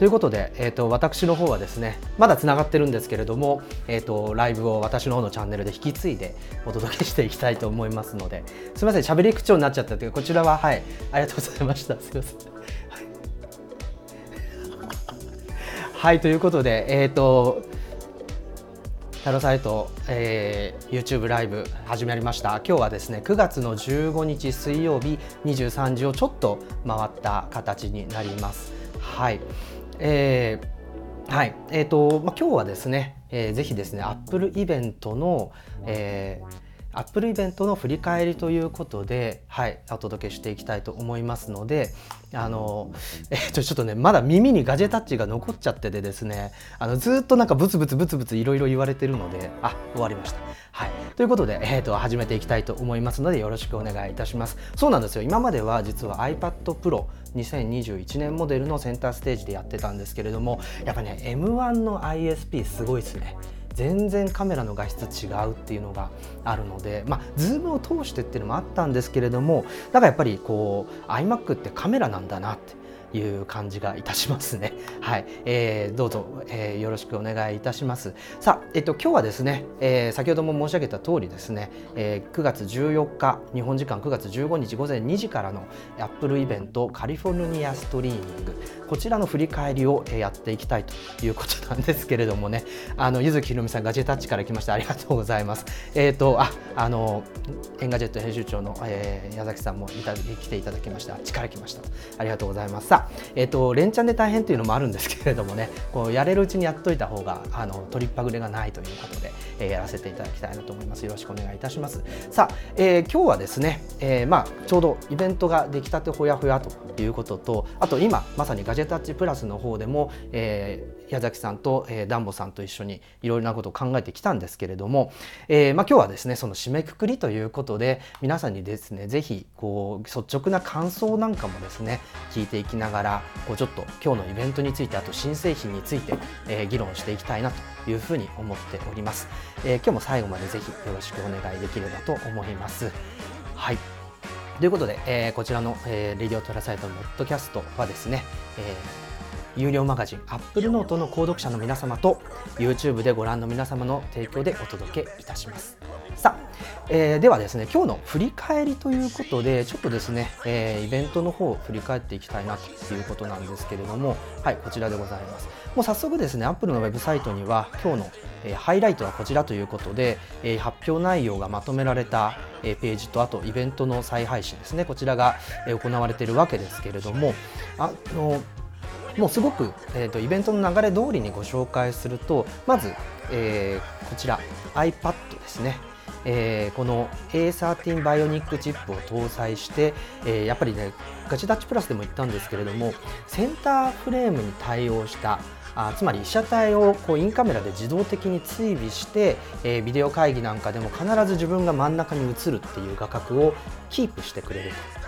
ということで、えーと、私の方はですねまだつながってるんですけれども、えーと、ライブを私の方のチャンネルで引き継いでお届けしていきたいと思いますのですみません喋り口調になっちゃったというこちらははいありがとうございました。すみません。はい。ということでえっ、ー、とタロサイト、えー、YouTube ライブ始まりました。今日はですね9月の15日水曜日23時をちょっと回った形になります。はい。えー、はいえーとまあ、今日はですね、えー、ぜひですねアップルイベントの、えーアップルイベントの振り返りということで、はい、お届けしていきたいと思いますので、あの、えっと、ちょっとね、まだ耳にガジェタッチが残っちゃっててですね、あの、ずっとなんかブツブツブツブツいろいろ言われてるので、あ、終わりました。はい。ということで、えっ、と、始めていきたいと思いますので、よろしくお願いいたします。そうなんですよ。今までは実は iPad Pro 2021年モデルのセンターステージでやってたんですけれども、やっぱね、M1 の ISP すごいですね。全然カメラの画質違うっていうのがあるので、まあ、ズームを通してっていうのもあったんですけれどもだからやっぱりこう iMac ってカメラなんだなっていう感じがいたしますね。はい、えー、どうぞ、えー、よろしくお願いいたします。さあ、えっと今日はですね、えー、先ほども申し上げた通りですね、えー、9月14日日本時間9月15日午前2時からのアップルイベント California Streaming こちらの振り返りをやっていきたいということなんですけれどもね、あの柚木ひろみさんガジェタッチから来ましたありがとうございます。えっ、ー、とああのエンガジェット編集長の、えー、矢崎さんもいた来ていただきました。力来ました。ありがとうございます。えっ、ー、と連チャンで大変というのもあるんですけれどもね、こうやれるうちにやっといた方があの取りっぱぐれがないということで、えー、やらせていただきたいなと思います。よろしくお願いいたします。さあ、えー、今日はですね、えー、まあちょうどイベントが出来たてほやほやということと、あと今まさにガジェタッチプラスの方でも、えー、矢崎さんと、えー、ダンボさんと一緒にいろいろなことを考えてきたんですけれども、えー、まあ今日はですねその締めくくりということで皆さんにですねぜひこう率直な感想なんかもですね聞いていきながらこうちょっと今日のイベントについてあと新製品について、えー、議論していきたいなというふうに思っております、え、今日も最後までぜひよろしくお願いできればと思います。はい。ということで、えー、こちらの、えー、レディオトラサイトのポッドキャストはですね、えー、有料マガジンアップルノートの購読者の皆様と YouTube でご覧の皆様の提供でお届けいたします。さあ、えー、ではですね今日の振り返りということでちょっとですね、えー、イベントの方を振り返っていきたいなということなんですけれどもはいこちらでございますもう早速ですねアップルのウェブサイトには今日の、えー、ハイライトはこちらということで、えー、発表内容がまとめられた、えー、ページとあとイベントの再配信ですねこちらが、えー、行われているわけですけれどもあのもうすごく、えーと、イベントの流れ通りにご紹介するとまず、えー、こちら iPad ですねえー、この A13 Bionic チップを搭載して、えー、やっぱりねガチタッチプラスでも言ったんですけれどもセンターフレームに対応したあつまり被写体をこうインカメラで自動的に追尾して、えー、ビデオ会議なんかでも必ず自分が真ん中に映るっていう画角をキープしてくれると。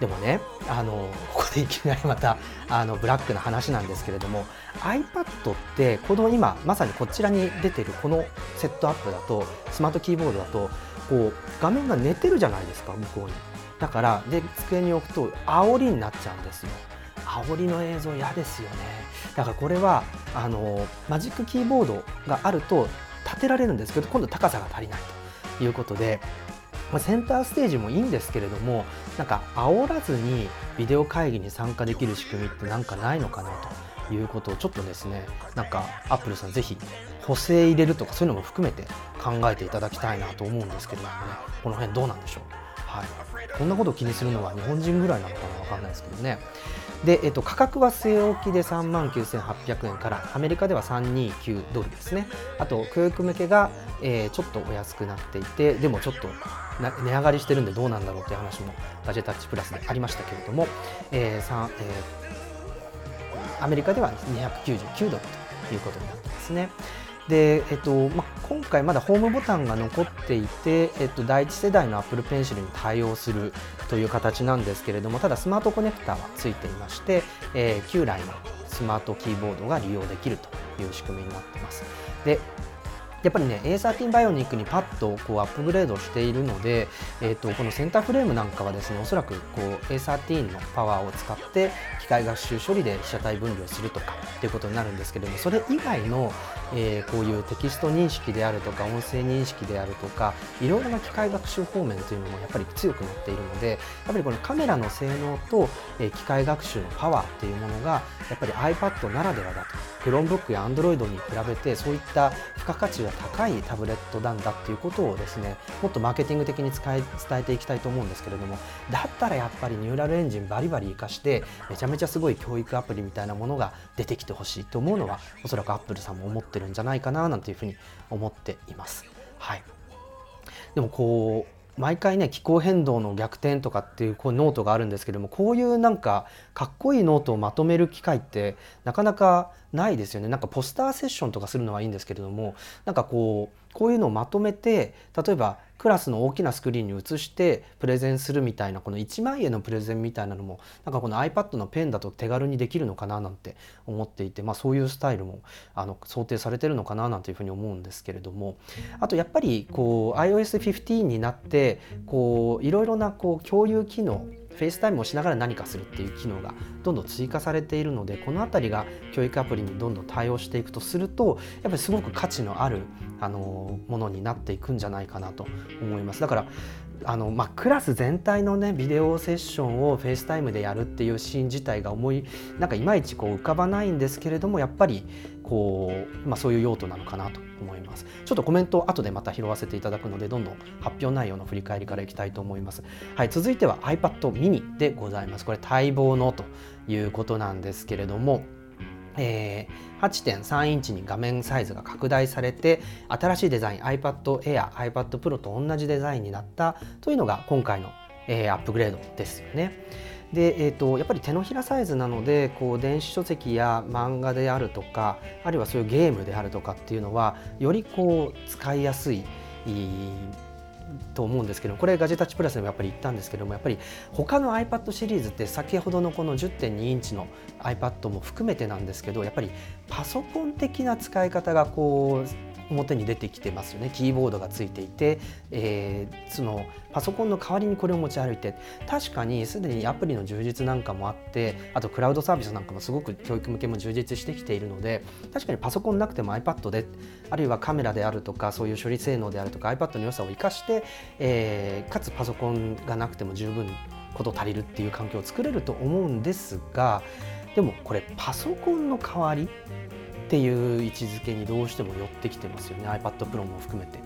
でもねあのここでいきなりまたあのブラックな話なんですけれども iPad ってこの今まさにこちらに出てるこのセットアップだとスマートキーボードだとこう画面が寝てるじゃないですか向こうに。だからで机に置くと煽りになっちゃうんですよ。煽りの映像嫌ですよね。だからこれはあのマジックキーボードがあると立てられるんですけど今度高さが足りないということで、センターステージもいいんですけれどもなんか煽らずにビデオ会議に参加できる仕組みってなんかないのかなということをちょっとですねなんかアップルさんぜひ補正入れるとかそういうのも含めて考えていただきたいなと思うんですけれどもね。この辺どうなんでしょう？はい、こんなことを気にするのは日本人ぐらいなのかな分かんないですけどね。で、えっと、価格は据え置きで3万9800円からアメリカでは329ドルですね。あと教育向けが、えー、ちょっとお安くなっていてでもちょっと値上がりしてるんでどうなんだろうという話もガジェタッチプラスでありましたけれども、えーえー、アメリカでは299ドルということになってますね。で、えっとま今回まだホームボタンが残っていて、えっと、第一世代の Apple Pencil に対応するという形なんですけれどもただスマートコネクタはついていまして、えー、旧来のスマートキーボードが利用できるという仕組みになっています。でやっぱりね A13 バイオニックにパッとこうアップグレードしているので、えーと、このセンターフレームなんかはですねおそらくこう A13 のパワーを使って機械学習処理で被写体分離をするとかっていうことになるんですけれどもそれ以外の、えー、こういうテキスト認識であるとか音声認識であるとかいろいろな機械学習方面というのもやっぱり強くなっているのでやっぱりこのカメラの性能と、えー、機械学習のパワーっていうものがやっぱり iPad ならではだと。Chromebook や Android に比べてそういった付加価値が高いタブレットなんだっていうことをですねもっとマーケティング的に使い伝えていきたいと思うんですけれどもだったらやっぱりニューラルエンジンバリバリ活かしてめちゃめちゃすごい教育アプリみたいなものが出てきてほしいと思うのはおそらく Apple さんも思ってるんじゃないかななんていうふうに思っています。はい、でもこう毎回ね気候変動の逆転とかっていうこうノートがあるんですけどもこういうなんかかっこいいノートをまとめる機会ってなかなかないですよね。なんかポスターセッションとかするのはいいんですけれどもなんかこうこういうのをまとめて例えばクラスの大きなスクリーンに映してプレゼンするみたいなこの一枚絵のプレゼンみたいなのもなんかこの iPad のペンだと手軽にできるのかななんて思っていて、まあ、そういうスタイルもあの想定されてるのかななんていうふうに思うんですけれども。あとやっぱりこう iOS15 になってこういろいろなこう共有機能フェイスタイムをしながら何かするっていう機能がどんどん追加されているのでこの辺りが教育アプリにどんどん対応していくとするとやっぱりすごく価値のあるあのものになっていくんじゃないかなと思います。だからあの、まあ、クラス全体のねビデオセッションをフェイスタイムでやるっていうシーン自体が思いなんかいまいちこう浮かばないんですけれどもやっぱりこう、まあ、そういう用途なのかなと思います。ちょっとコメント後でまた拾わせていただくのでどんどん発表内容の振り返りからいきたいと思います。はい続いては iPad mini でございます。これ待望のということなんですけれどもえー、8.3インチに画面サイズが拡大されて新しいデザイン iPad Air、iPad Pro と同じデザインになったというのが今回の、えー、アップグレードですよね。で、えーと、やっぱり手のひらサイズなのでこう電子書籍や漫画であるとかあるいはそういうゲームであるとかっていうのはよりこう使いやすいと思うんですけどこれガジェタッチプラスでもやっぱり言ったんですけどもやっぱり他の iPad シリーズって先ほどのこの10.2インチの iPad も含めてなんですけどやっぱりパソコン的な使い方がこう表に出てきてますよね。キーボードがついていて、えー、そのパソコンの代わりにこれを持ち歩いて。確かにすでにアプリの充実なんかもあってあとクラウドサービスなんかもすごく教育向けも充実してきているので確かにパソコンなくても iPad であるいはカメラであるとかそういう処理性能であるとか iPad の良さを生かして、えー、かつパソコンがなくても十分こと足りるっていう環境を作れると思うんですがでもこれパソコンの代わりっていう位置づけにどうしても寄ってきてますよね iPad Pro も含めて。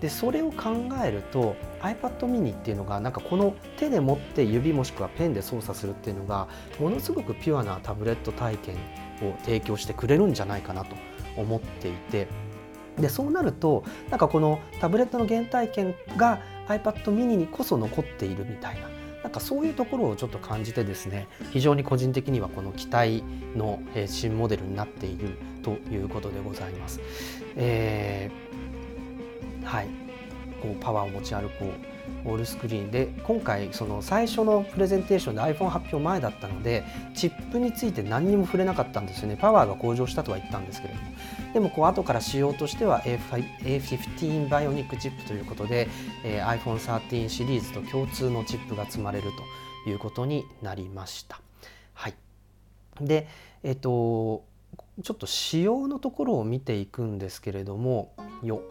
でそれを考えると iPad mini っていうのがなんかこの手で持って指もしくはペンで操作するっていうのがものすごくピュアなタブレット体験を提供してくれるんじゃないかなと思っていて。でそうなるとなんかこのタブレットの原体験が iPad mini にこそ残っているみたいななんかそういうところをちょっと感じてですね非常に個人的にはこの機体の新モデルになっているということでございます。えー、はい。こうパワーを持ち歩こう。オールスクリーンで今回その最初のプレゼンテーションで iPhone 発表前だったのでチップについて何にも触れなかったんですよね。パワーが向上したとは言ったんですけれども。でもこう後から仕様としては A15 バイオニックチップということで、えー、iPhone 13シリーズと共通のチップが積まれるということになりました。はい、でえっ、とちょっと仕様のところを見ていくんですけれどもよ。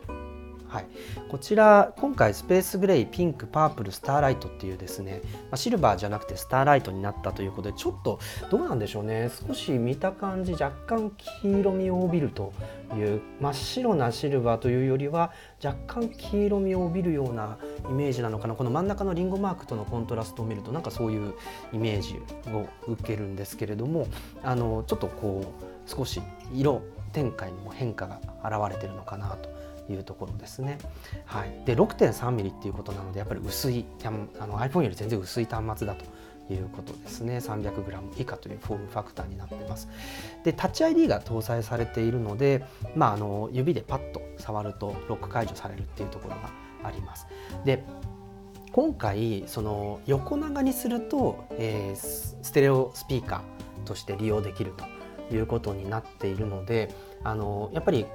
はい、こちら今回スペースグレイピンクパープルスターライトっていうですね、ま、シルバーじゃなくてスターライトになったということでちょっとどうなんでしょうね。少し見た感じ若干黄色みを帯びるという真っ白なシルバーというよりは若干黄色みを帯びるようなイメージなのかな。この真ん中のリンゴマークとのコントラストを見るとなんかそういうイメージを受けるんですけれどもあのちょっとこう少し色展開にも変化が現れているのかなというところですね。はい、で 6.3mm っていうことなのでやっぱり薄いあの iPhone より全然薄い端末だということですね。300g 以下というフォームファクターになってます。でタッチ ID が搭載されているので、まあ、あの指でパッと触るとロック解除されるっていうところがあります。で今回その横長にすると、えー、ステレオスピーカーとして利用できるということになっているのであのやっぱり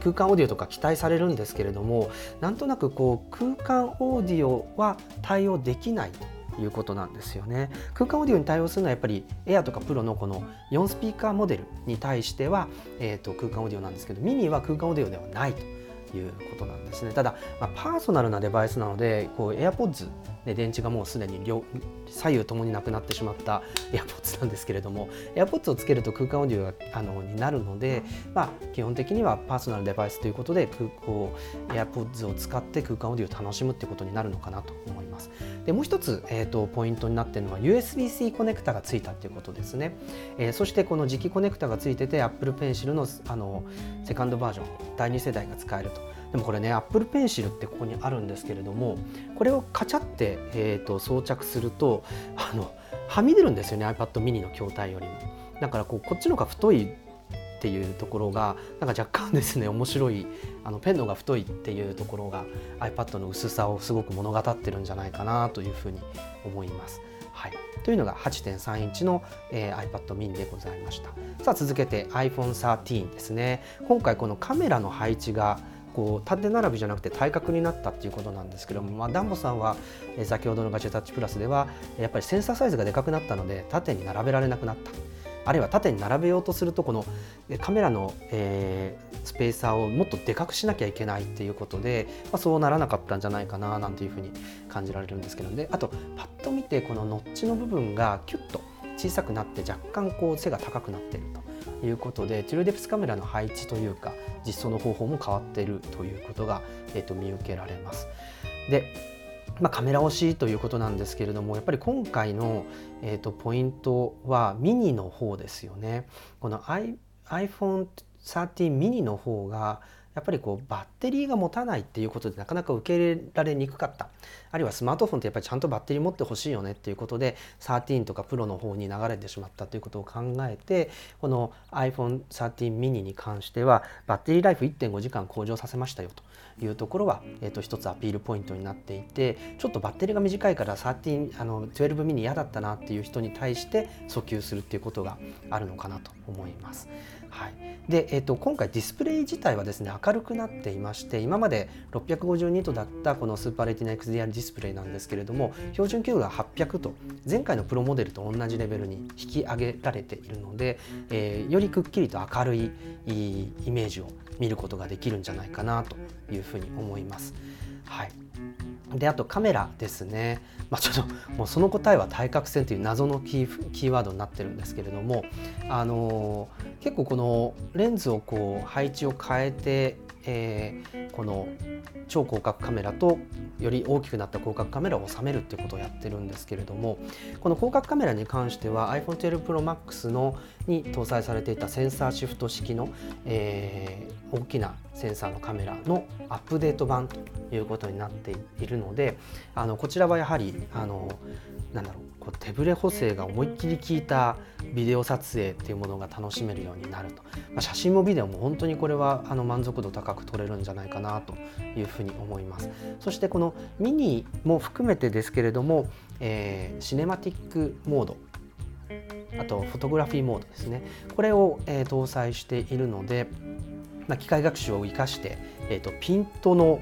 空間オーディオとか期待されるんですけれどもなんとなくこう空間オーディオは対応できないということなんですよね。空間オーディオに対応するのはやっぱりエアとかプロのこの4スピーカーモデルに対しては、えー、と空間オーディオなんですけどミニは空間オーディオではないということなんですね。ただ、まあ、パーソナルなデバイスなのでこう AirPods で電池がもうすでに両左右ともになくなってしまった AirPods なんですけれども AirPods をつけると空間オーディオがあのになるので、まあ、基本的にはパーソナルデバイスということで空こう AirPods を使って空間オーディオを楽しむっていうことになるのかなと思います。でもう一つ、えーと、ポイントになっているのは USB-C コネクタがついたっていうことですね。えー、そしてこの磁気コネクタがついてて Apple Pencil のあのセカンドバージョン第2世代が使えると。でもこれね Apple Pencil ってここにあるんですけれどもこれをカチャって、えーと、装着するとあのはみ出るんですよね iPad mini の筐体よりも。だからこうこっちの方が太いっていうところがなんか若干ですね面白いあのペンのが太いっていうところが iPad の薄さをすごく物語ってるんじゃないかなというふうに思います。はい、というのが8.3インチの、えー、iPad mini でございました。さあ続けて iPhone13 ですね。今回このカメラの配置がこう縦並びじゃなくて対角になったっていうことなんですけども、まあ、ダンボさんは、え先ほどのガジェタッチプラスではやっぱりセンサーサイズがでかくなったので縦に並べられなくなったあるいは縦に並べようとするとこのカメラの、えー、スペーサーをもっとでかくしなきゃいけないっていうことで、まあ、そうならなかったんじゃないかななんていうふうに感じられるんですけどであとパッと見てこのノッチの部分がキュッと小さくなって若干こう背が高くなっていると。いうことでトゥルデプスカメラの配置というか実装の方法も変わっているということが、えー、と見受けられます。でまあ、カメラ推しということなんですけれどもやっぱり今回の、えー、とポイントはミニの方ですよね。この iPhone13 ミニの方がやっぱりこうバッテリーが持たないっていうことでなかなか受け入れられにくかったあるいはスマートフォンってやっぱりちゃんとバッテリー持ってほしいよねっていうことで13とかプロの方に流れてしまったということを考えてこの iPhone13 mini に関してはバッテリーライフ1.5時間向上させましたよというところは、えー、と一つアピールポイントになっていてちょっとバッテリーが短いから13あの12ミニ嫌だったなっていう人に対して訴求するっていうことがあるのかなと思います。はい、で、えーと、今回ディスプレイ自体はですね明るくなっていまして今まで650ニットだったこのスーパーレティナ XDR ディスプレイなんですけれども標準級が800と前回のプロモデルと同じレベルに引き上げられているので、えー、よりくっきりと明るいイメージを見ることができるんじゃないかなというふうに思います。はいであとカメラですね、まあ、ちょっともうその答えは対角線という謎のキーワードになってるんですけれども、あのー、結構このレンズをこう配置を変えて、えー、この超広角カメラとより大きくなった広角カメラを収めるっていうことをやってるんですけれどもこの広角カメラに関しては iPhone12 Pro Max のに搭載されていたセンサーシフト式の、えー、大きなセンサーのカメラのアップデート版ということになってているのであのこちらはやはりあのなんだろうこう手ブレ補正が思いっきり効いたビデオ撮影っていうものが楽しめるようになると、まあ、写真もビデオも本当にこれはあの満足度高く撮れるんじゃないかなというふうに思います。そしてこのミニも含めてですけれども、えー、シネマティックモード。あとフォトグラフィーモードですね。これを、えー、搭載しているので、ま、機械学習を生かして、えーと、ピントの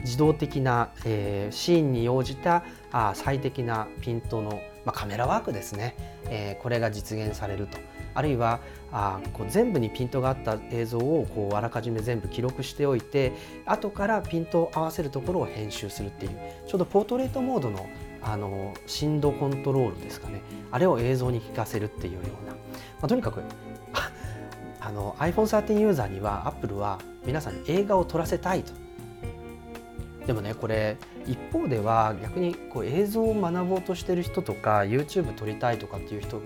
自動的な、えー、シーンに応じたあ最適なピントの、まあ、カメラワークですね、えー、これが実現されると。あるいはあこう全部にピントがあった映像をこうあらかじめ全部記録しておいて後からピントを合わせるところを編集するっていうちょうどポートレートモードのあの振動コントロールですかね。あれを映像に聞かせるっていうような、まあ、とにかく あの iPhone13 ユーザーには Apple は皆さんに映画を撮らせたいと。でもねこれ一方では逆にこう映像を学ぼうとしてる人とか YouTube 撮りたいとかっていう人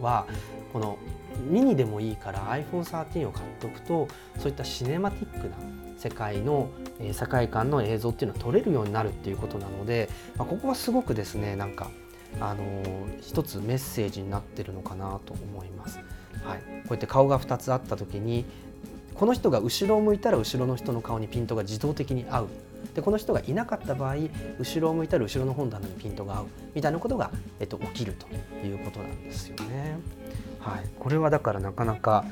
はこのミニでもいいから iPhone13 を買っておくとそういったシネマティックな世界の世界観の映像っていうのは撮れるようになるっていうことなので、まあ、ここはすごくですねなんかあの一つメッセージになってるのかなと思います。はい、こうやって顔が2つあった時にこの人が後ろを向いたら後ろの人の顔にピントが自動的に合うでこの人がいなかった場合後ろを向いたら後ろの本棚にピントが合うみたいなことが、えっと、起きるということなんですよね。はい、これはだからなかなか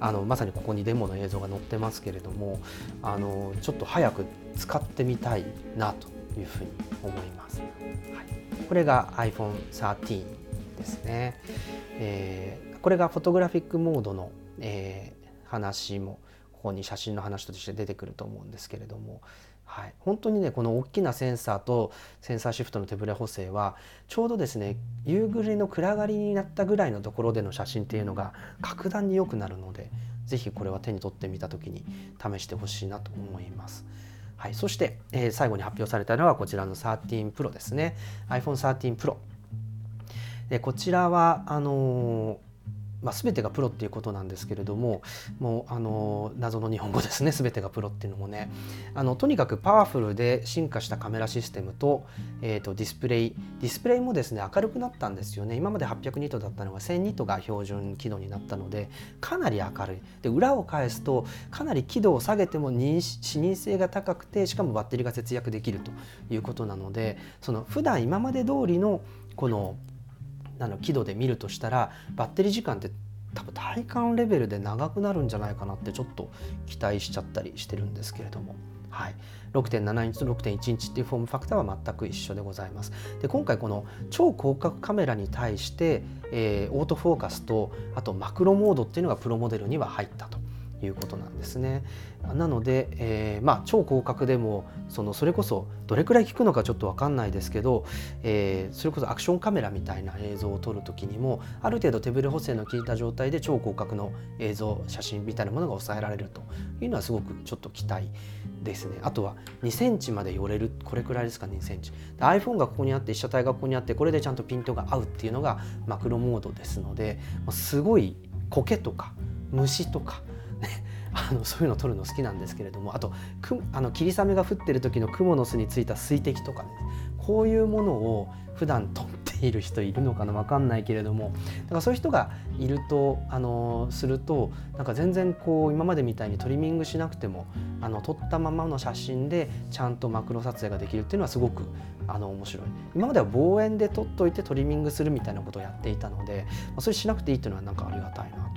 あのまさにここにデモの映像が載ってますけれどもあのちょっと早く使ってみたいなというふうに思います。はい、これが iPhone13 ですね、えー、これがフォトグラフィックモードの、えー、話もここに写真の話として出てくると思うんですけれども、はい、本当にねこの大きなセンサーとセンサーシフトの手ブレ補正はちょうどですね夕暮れの暗がりになったぐらいのところでの写真っていうのが格段に良くなるので是非これは手に取ってみた時に試してほしいなと思います。はい、そして、えー、最後に発表されたのはこちらの13 Pro ですね。iPhone13 Pro でこちらはあのーまあ、全てがプロっていうことなんですけれどももうあの謎の日本語ですね。全てがプロっていうのもね。あのとにかくパワフルで進化したカメラシステムと,、えーと、ディスプレイ。ディスプレイもですね明るくなったんですよね。今まで800ニットだったのが1000ニットが標準輝度になったのでかなり明るい。で裏を返すとかなり輝度を下げても認視認性が高くてしかもバッテリーが節約できるということなのでその普段今まで通りのこのあの輝度で見るとしたらバッテリー時間って多分体感レベルで長くなるんじゃないかなってちょっと期待しちゃったりしてるんですけれども。はい、6.7インチと6.1インチっていうフォームファクターは全く一緒でございます。で今回この超広角カメラに対して、えー、オートフォーカスとあとマクロモードっていうのがプロモデルには入ったと。いうことなんですね。なので、えー、まあ、超広角でもそのそれこそどれくらい効くのかちょっと分かんないですけど、えー、それこそアクションカメラみたいな映像を撮る時にもある程度手ブレ補正の効いた状態で超広角の映像写真みたいなものが抑えられるというのはすごくちょっと期待ですね。あとは2センチまで寄れるこれくらいですか2センチ。iPhone がここにあって被写体がここにあってこれでちゃんとピントが合うっていうのがマクロモードですのですごい苔とか虫とかね、あのそういうのを撮るの好きなんですけれどもあとくあの霧雨が降ってる時の蜘蛛の巣についた水滴とかね。こういうものを普段撮っている人いるのかな分かんないけれども。だからそういう人がいるとあのするとなんか全然こう今までみたいにトリミングしなくてもあの撮ったままの写真でちゃんとマクロ撮影ができるっていうのはすごくあの面白い。今までは望遠で撮っといてトリミングするみたいなことをやっていたのでそれしなくていいっていうのはなんかありがたいな。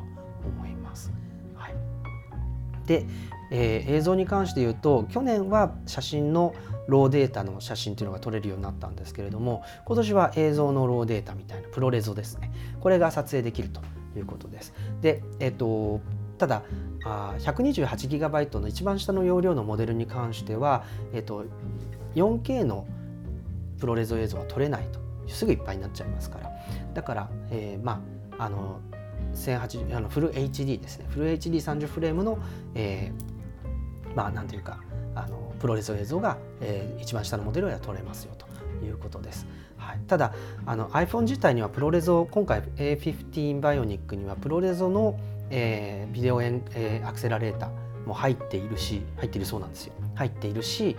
で、えー、映像に関して言うと去年は写真のローデータの写真というのが撮れるようになったんですけれども今年は映像のローデータみたいなプロレゾですね。これが撮影できるということです。で、えっ、ー、とただ 128GB の一番下の容量のモデルに関しては、えっ、ー、と 4K のプロレゾ映像は撮れないと。すぐいっぱいになっちゃいますから。だから、えー、まああの1080あのフル HD ですね。フル HD30 フレームの、えー、まあなんていうかあのプロレス映像が、えー、一番下のモデルでは撮れますよということです。はい、ただあの iPhone 自体にはプロレゾ今回 A15 バイオニックにはプロレゾの、えー、ビデオエン、えー、アクセラレーターも入っているし入っているそうなんですよ。入っているし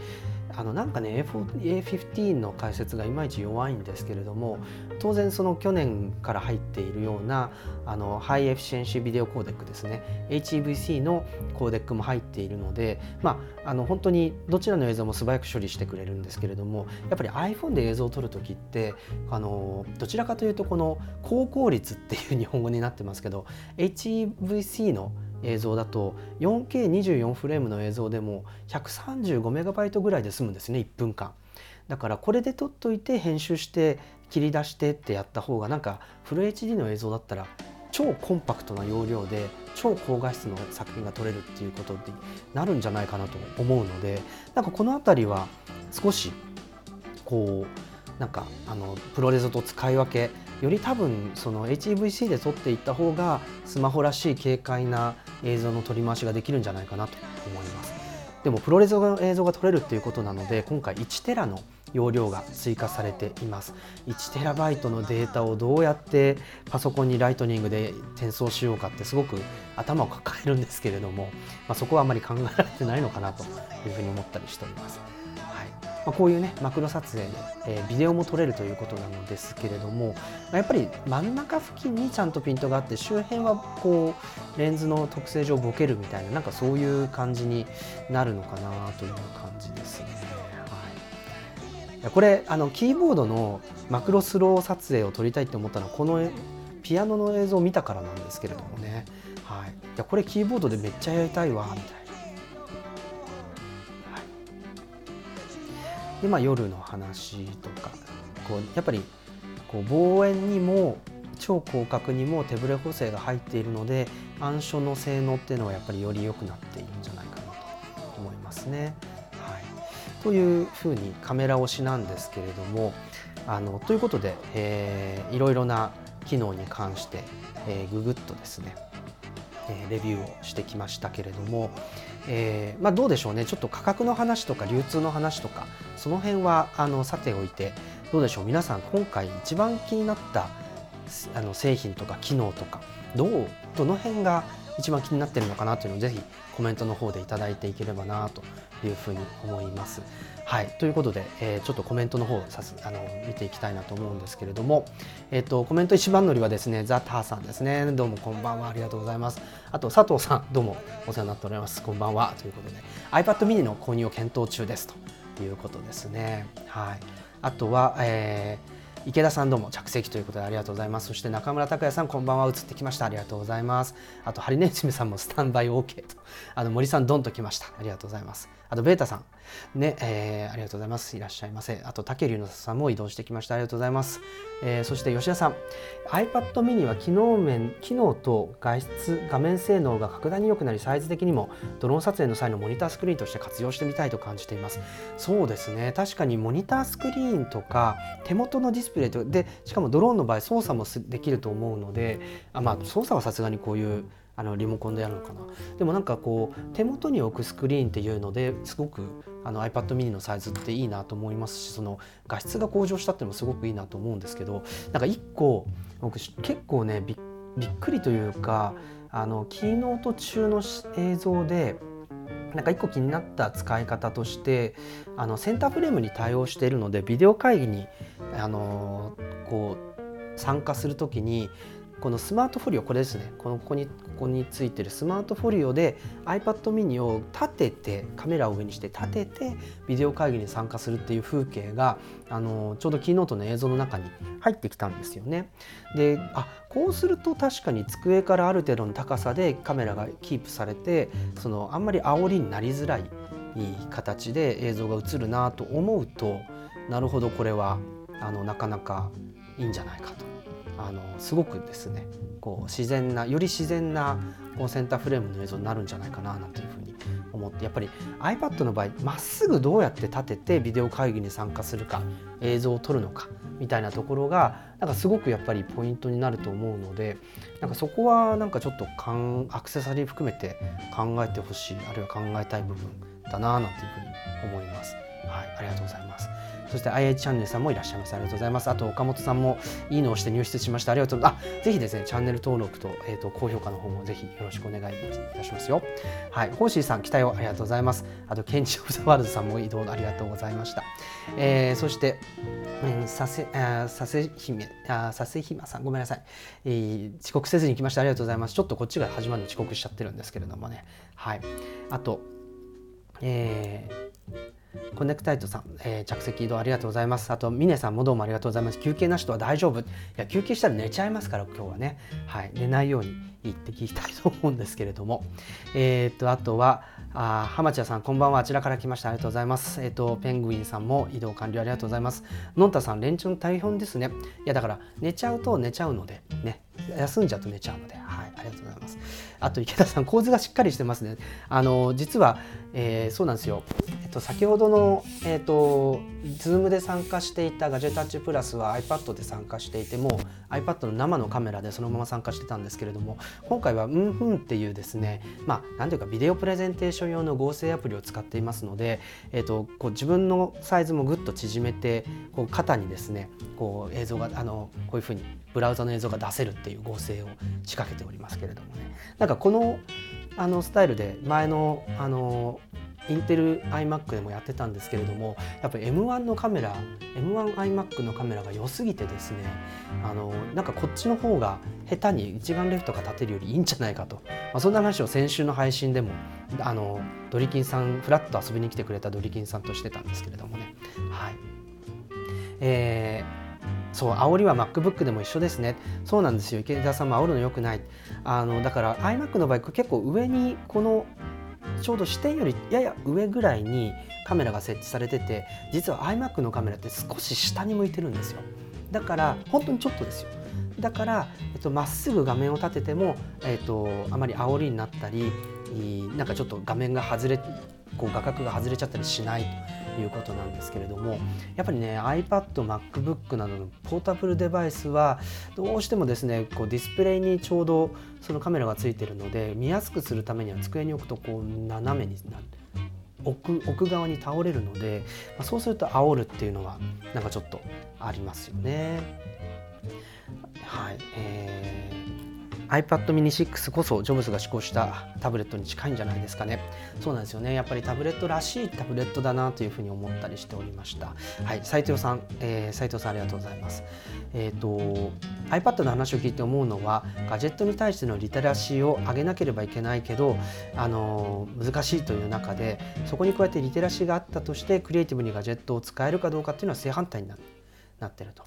あのなんかね A15 の解説がいまいち弱いんですけれども当然その去年から入っているようなあの High Efficiency Video Codec ですね HEVC のコーデックも入っているのでまああの本当にどちらの映像も素早く処理してくれるんですけれどもやっぱり iPhone で映像を撮る時ってあのどちらかというとこの高効率っていう日本語になってますけど HEVC の映像だと 4K24 フレームの映像でも 135MB ぐらいで済むんですね1分間。だからこれで撮っといて編集して切り出してってやった方がなんかフル HD の映像だったら超コンパクトな容量で超高画質の作品が撮れるっていうことになるんじゃないかなと思うのでなんかこの辺りは少しこうなんかあのプロレゾと使い分けより多分その HEVC で撮っていった方がスマホらしい軽快な映像の取り回しができるんじゃないかなと思います。でもプロレスの映像が撮れるっていうことなので今回1テラの容量が追加されています。1テラバイトのデータをどうやってパソコンにライトニングで転送しようかってすごく頭を抱えるんですけれども、まあ、そこはあまり考えられてないのかなというふうに思ったりしております。まあ、こういうねマクロ撮影で、えー、ビデオも撮れるということなのですけれどもまやっぱり真ん中付近にちゃんとピントがあって周辺はこうレンズの特性上ボケるみたいななんかそういう感じになるのかなという感じですね。はい、これあのキーボードのマクロスロー撮影を撮りたいって思ったのはこのピアノの映像を見たからなんですけれどもね、はい、いやこれキーボードでめっちゃやりたいわみたいな。でまあ夜の話とかこうやっぱりこう望遠にも超広角にも手ブレ補正が入っているので暗所の性能っていうのはやっぱりより良くなっているんじゃないかなと思いますね。はい、というふうにカメラ推しなんですけれどもあのということで、えー、いろいろな機能に関して、えー、ググッとですね、えー、レビューをしてきましたけれども、えーまあ、どうでしょうね。ちょっと価格の話とか流通の話とかその辺はあのさておいてどうでしょう。皆さん今回一番気になったあの製品とか機能とかどうどの辺が一番気になってるのかなというのをぜひコメントの方でいただいていければなというふうに思います。はい、ということで、えー、ちょっとコメントの方をさすあの見ていきたいなと思うんですけれども、えーと、コメント一番乗りはですねザ・ターさんですね。どうもこんばんは。ありがとうございます。あと佐藤さんどうもお世話になっております。こんばんは。ということで iPad mini の購入を検討中ですということですね。はい。あとは、えー池田さんどうも着席ということでありがとうございます。そして中村拓也さんこんばんは。移ってきました。ありがとうございます。あとハリネズミさんもスタンバイ OK と。あの森さんドンと来ました。ありがとうございます。あとベータさんね、えー、ありがとうございます。いらっしゃいませ。あと竹龍のさんも移動してきました。ありがとうございます、えー、そして吉田さん。iPad mini は機能面機能と画質画面性能が格段に良くなりサイズ的にもドローン撮影の際のモニタースクリーンとして活用してみたいと感じています。そうですね。確かにモニタースクリーンとか手元のディスプレイとでしかもドローンの場合操作もできると思うのであまあ操作はさすがにこういうあのリモコンでやるのかな。でもなんかこう手元に置くスクリーンっていうのですごくあの iPad mini のサイズっていいなと思いますしその画質が向上したっていうのもすごくいいなと思うんですけどなんか1個僕結構ねびっくりというかあのキーノート中の映像でなんか1個気になった使い方としてあのセンターフレームに対応しているのでビデオ会議にあのこう参加する時にこのスマートフォリオこれですねこのここにここについてるスマートフォリオで iPad mini を立ててカメラを上にして立ててビデオ会議に参加するっていう風景があのちょうどキーノートの映像の中に入ってきたんですよね。であこうすると確かに机からある程度の高さでカメラがキープされてそのあんまり煽りになりづらい形で映像が映るなと思うとなるほどこれはあのなかなかいいんじゃないかとあのすごくですねこう自然なより自然なこうセンターフレームの映像になるんじゃないかななんていうふうに思ってやっぱり iPad の場合まっすぐどうやって立ててビデオ会議に参加するか映像を撮るのかみたいなところがなんかすごくやっぱりポイントになると思うのでなんかそこはなんかちょっとかんアクセサリー含めて考えてほしいあるいは考えたい部分だななんていうふうに思います。はい、ありがとうございます。そして IH チャンネルさんもいらっしゃいます。ありがとうございます。あと、岡本さんもいいのをして入室しました。ありがとうございます。あ、ぜひですね、チャンネル登録と、えっ、ー、と、高評価の方もぜひよろしくお願いいたしますよ。はい、ホーシーさん、期待をありがとうございます。あと、ケンチオブザワールドさんも移動ありがとうございました。えー、そして、うん、させ、あ、させ姫、あ、させひまさん、ごめんなさい、えー。遅刻せずに来ました。ありがとうございます。ちょっとこっちが始まるの遅刻しちゃってるんですけれどもね。はい。あと、えー、コネクタイトさん、えー、着席移動ありがとうございます。あと、ミネさんもどうもありがとうございます。休憩なしとは大丈夫。いや、休憩したら寝ちゃいますから、今日はね。はい、寝ないように言って聞きたいと思うんですけれども。えー、っと、あとは、あ浜地屋さん、こんばんは。あちらから来ました。ありがとうございます。えー、っと、ペングインさんも移動完了ありがとうございます。のんたさん、連中の大変ですね。いや、だから、寝ちゃうと寝ちゃうので、ね、休んじゃうと寝ちゃうので、はい、ありがとうございます。あと、池田さん、構図がしっかりしてますね。あの、実は、えー、そうなんですよ。えっと、先ほどの、えっと、Zoom で参加していたガジェタッチプラスは iPad で参加していても iPad の生のカメラでそのまま参加してたんですけれども今回はうんふんっていうですねまあ何ていうかビデオプレゼンテーション用の合成アプリを使っていますので、えっと、こう自分のサイズもぐっと縮めてこう肩にですねこう映像があのこういうふうにブラウザの映像が出せるっていう合成を仕掛けておりますけれどもね。なんかこのあのスタイルで前のあのインテル iMac でもやってたんですけれどもやっぱり M1 のカメラ M1iMac のカメラが良すぎてですねあのなんかこっちの方が下手に一眼レフとか立てるよりいいんじゃないかと、まあ、そんな話を先週の配信でもあのドリキンさんフラッと遊びに来てくれたドリキンさんとしてたんですけれどもね。はい。えーそう煽りは MacBook でも一緒ですね。そうなんですよ。池田さんも煽るのよくない。あのだから iMac の場合結構上にこのちょうど視点よりやや上ぐらいにカメラが設置されてて実は iMac のカメラって少し下に向いてるんですよ。だから本当にちょっとですよ。だからえっと、まっすぐ画面を立てても、えっと、あまり煽りになったりなんかちょっと画面が外れこう画角が外れちゃったりしないということなんですけれどもやっぱりね iPad、MacBook などのポータブルデバイスはどうしてもですねこうディスプレイにちょうどそのカメラがついてるので見やすくするためには机に置くとこう斜めになる。奥奥側に倒れるので、まあ、そうすると煽るっていうのはなんかちょっとありますよね。はい、えー iPad mini 6こそジョブズが施行したタブレットに近いんじゃないですかね。そうなんですよね。やっぱりタブレットらしいタブレットだなというふうに思ったりしておりました。はい斉藤さん、えー、斉藤さんありがとうございます。えっ、ー、と iPad の話を聞いて思うのはガジェットに対してのリテラシーを上げなければいけないけどあの難しいという中でそこに加えてリテラシーがあったとしてクリエイティブにガジェットを使えるかどうかっていうのは正反対になってると。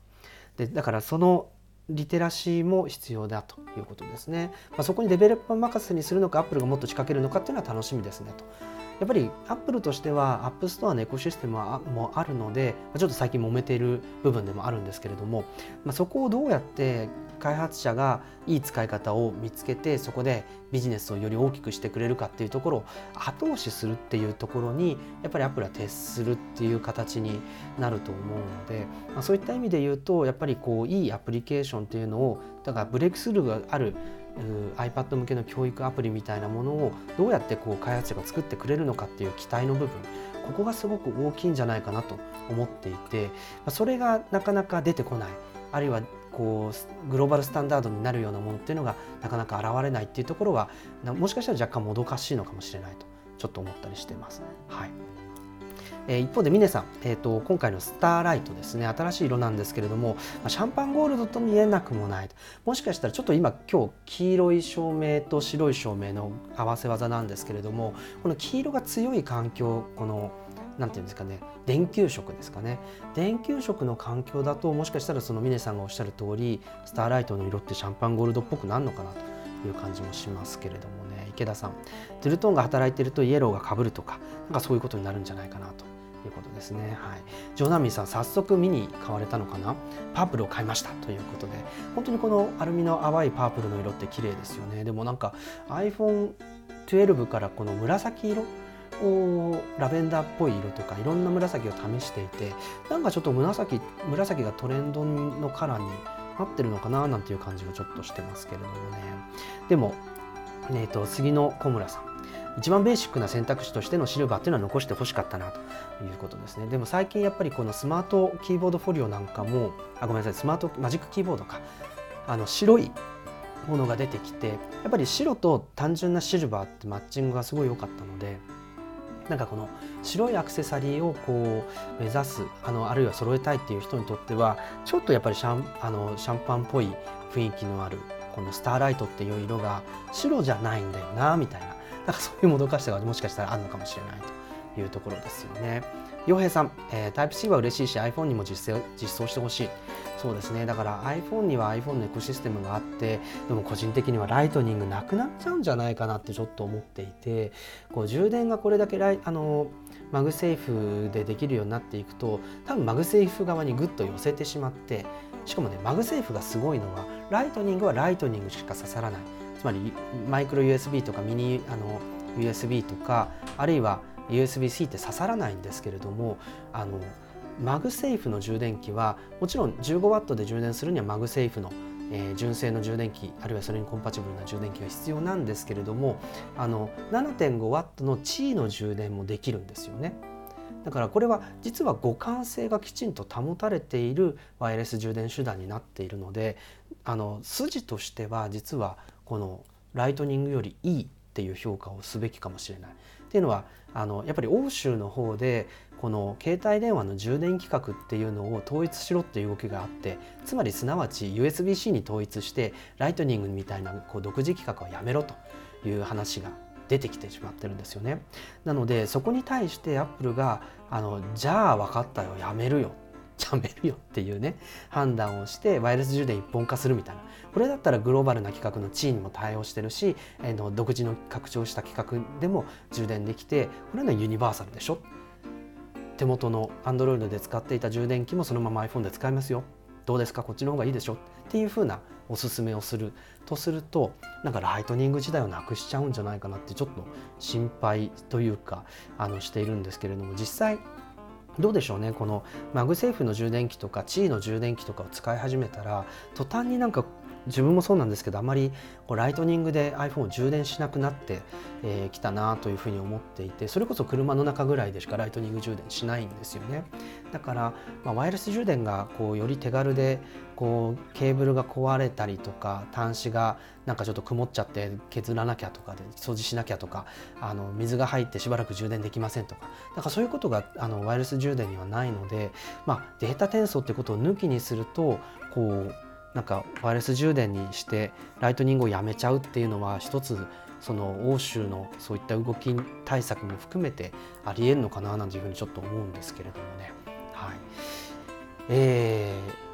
でだからそのリテラシーも必要だということですね。まあ、そこにデベロッパー任せにするのか、アップルがもっと仕掛けるのかっていうのは楽しみですねと。やっぱりアップルとしてはアップストアのエコシステムもあるのでちょっと最近揉めている部分でもあるんですけれども、まあ、そこをどうやって開発者がいい使い方を見つけてそこでビジネスをより大きくしてくれるかっていうところを後押しするっていうところにやっぱりアップルは徹するっていう形になると思うので、まあ、そういった意味で言うとやっぱりこういいアプリケーションっていうのをだからブレイクスルーがある iPad 向けの教育アプリみたいなものをどうやってこう開発者が作ってくれるのかっていう期待の部分ここがすごく大きいんじゃないかなと思っていてそれがなかなか出てこない。あるいはこうグローバルスタンダードになるようなものっていうのがなかなか現れないっていうところはもしかしたら若干もどかしいのかもしれないとちょっと思ったりしています。はい。え、一方で峰さん、えーと、今回のスターライトですね。新しい色なんですけれども、ま、シャンパンゴールドと見えなくもないもしかしたらちょっと今今日黄色い照明と白い照明の合わせ技なんですけれどもこの黄色が強い環境この何て言うんですかね電球色ですかね電球色の環境だともしかしたらその峰さんがおっしゃる通りスターライトの色ってシャンパンゴールドっぽくなるのかなという感じもしますけれどもね池田さんトゥルトーンが働いてるとイエローがかぶるとかなんかそういうことになるんじゃないかなということですね。はい。ジョナミさん、早速見に買われたのかな？パープルを買いましたということで、本当にこのアルミの淡いパープルの色って綺麗ですよね。でもなんか iPhone12 からこの紫色ラベンダーっぽい色とかいろんな紫を試していてなんかちょっと紫紫がトレンドのカラーになってるのかななんていう感じがちょっとしてますけれどもね。でも、えーと、杉野小村さん。一番ベーシックな選択肢としてのシルバーっていうのは残してほしかったなということですね。でも最近やっぱりこのスマートキーボードフォリオなんかもあごめんなさいスマートマジックキーボードか。あの白いものが出てきてやっぱり白と単純なシルバーってマッチングがすごい良かったのでなんかこの白いアクセサリーをこう目指すあのあるいは揃えたいっていう人にとってはちょっとやっぱりシャンあのシャンパンっぽい雰囲気のあるこのスターライトっていう色が白じゃないんだよなみたいななんかそういうもどかしさがもしかしたらあるのかもしれないというところですよね。洋平さん、えー、タイプ C は嬉しいし iPhone にも実実装してほしい。そうですねだから iPhone には iPhone のエコシステムがあってでも個人的にはライトニングなくなっちゃうんじゃないかなってちょっと思っていてこう充電がこれだけライあのマグセーフでできるようになっていくと多分マグセーフ側にぐっと寄せてしまってしかもねマグセーフがすごいのはライトニングはライトニングしか刺さらないつまりマイクロ USB とかミニあの USB とかあるいは USB-C って刺さらないんですけれどもあのマグセーフの充電器はもちろん 15W で充電するにはマグセーフの、えー、純正の充電器あるいはそれにコンパチブルな充電器が必要なんですけれどもあの 7.5W の地位の充電もできるんですよね。だからこれは実は互換性がきちんと保たれているワイヤレス充電手段になっているのであの筋としては実はこのライトニングよりいいっていう評価をすべきかもしれない。っていうのはあのやっぱり欧州の方でこの携帯電話の充電規格っていうのを統一しろっていう動きがあってつまりすなわち USB-C に統一してライトニングみたいなこう独自規格はやめろという話が出てきてしまってるんですよね。なのでそこに対してアップルがあのじゃあ分かったよやめるよじゃあめるよっていうね判断をしてワイヤレス充電一本化するみたいな。これだったらグローバルな規格の地位にも対応してるし、えー、の独自の拡張した規格でも充電できてこれはユニバーサルでしょ。手元の Android で使っていた充電器もそのまま iPhone で使えますよ。どうですか？こっちの方がいいでしょ？っていう風なおすすめをする。とするとなんかライトニング自体をなくしちゃうんじゃないかなってちょっと心配というかあのしているんですけれども実際どうでしょうね。このマグセーフの充電器とか地位の充電器とかを使い始めたら途端になんか自分もそうなんですけどあまりこうライトニングで iPhone を充電しなくなってき、えー、たなというふうに思っていてそれこそ車の中ぐらいでしかライトニング充電しないんですよね。だから、まあ、ワイヤレス充電がこうより手軽でこうケーブルが壊れたりとか端子がなんかちょっと曇っちゃって削らなきゃとかで掃除しなきゃとかあの水が入ってしばらく充電できませんとかだかそういうことがあのワイヤレス充電にはないので、まあ、データ転送ってことを抜きにするとこうなんかワイヤレス充電にしてライトニングをやめちゃうっていうのは一つその欧州のそういった動き対策も含めてありえるのかななんていうふうにちょっと思うんですけれどもね。はいえー、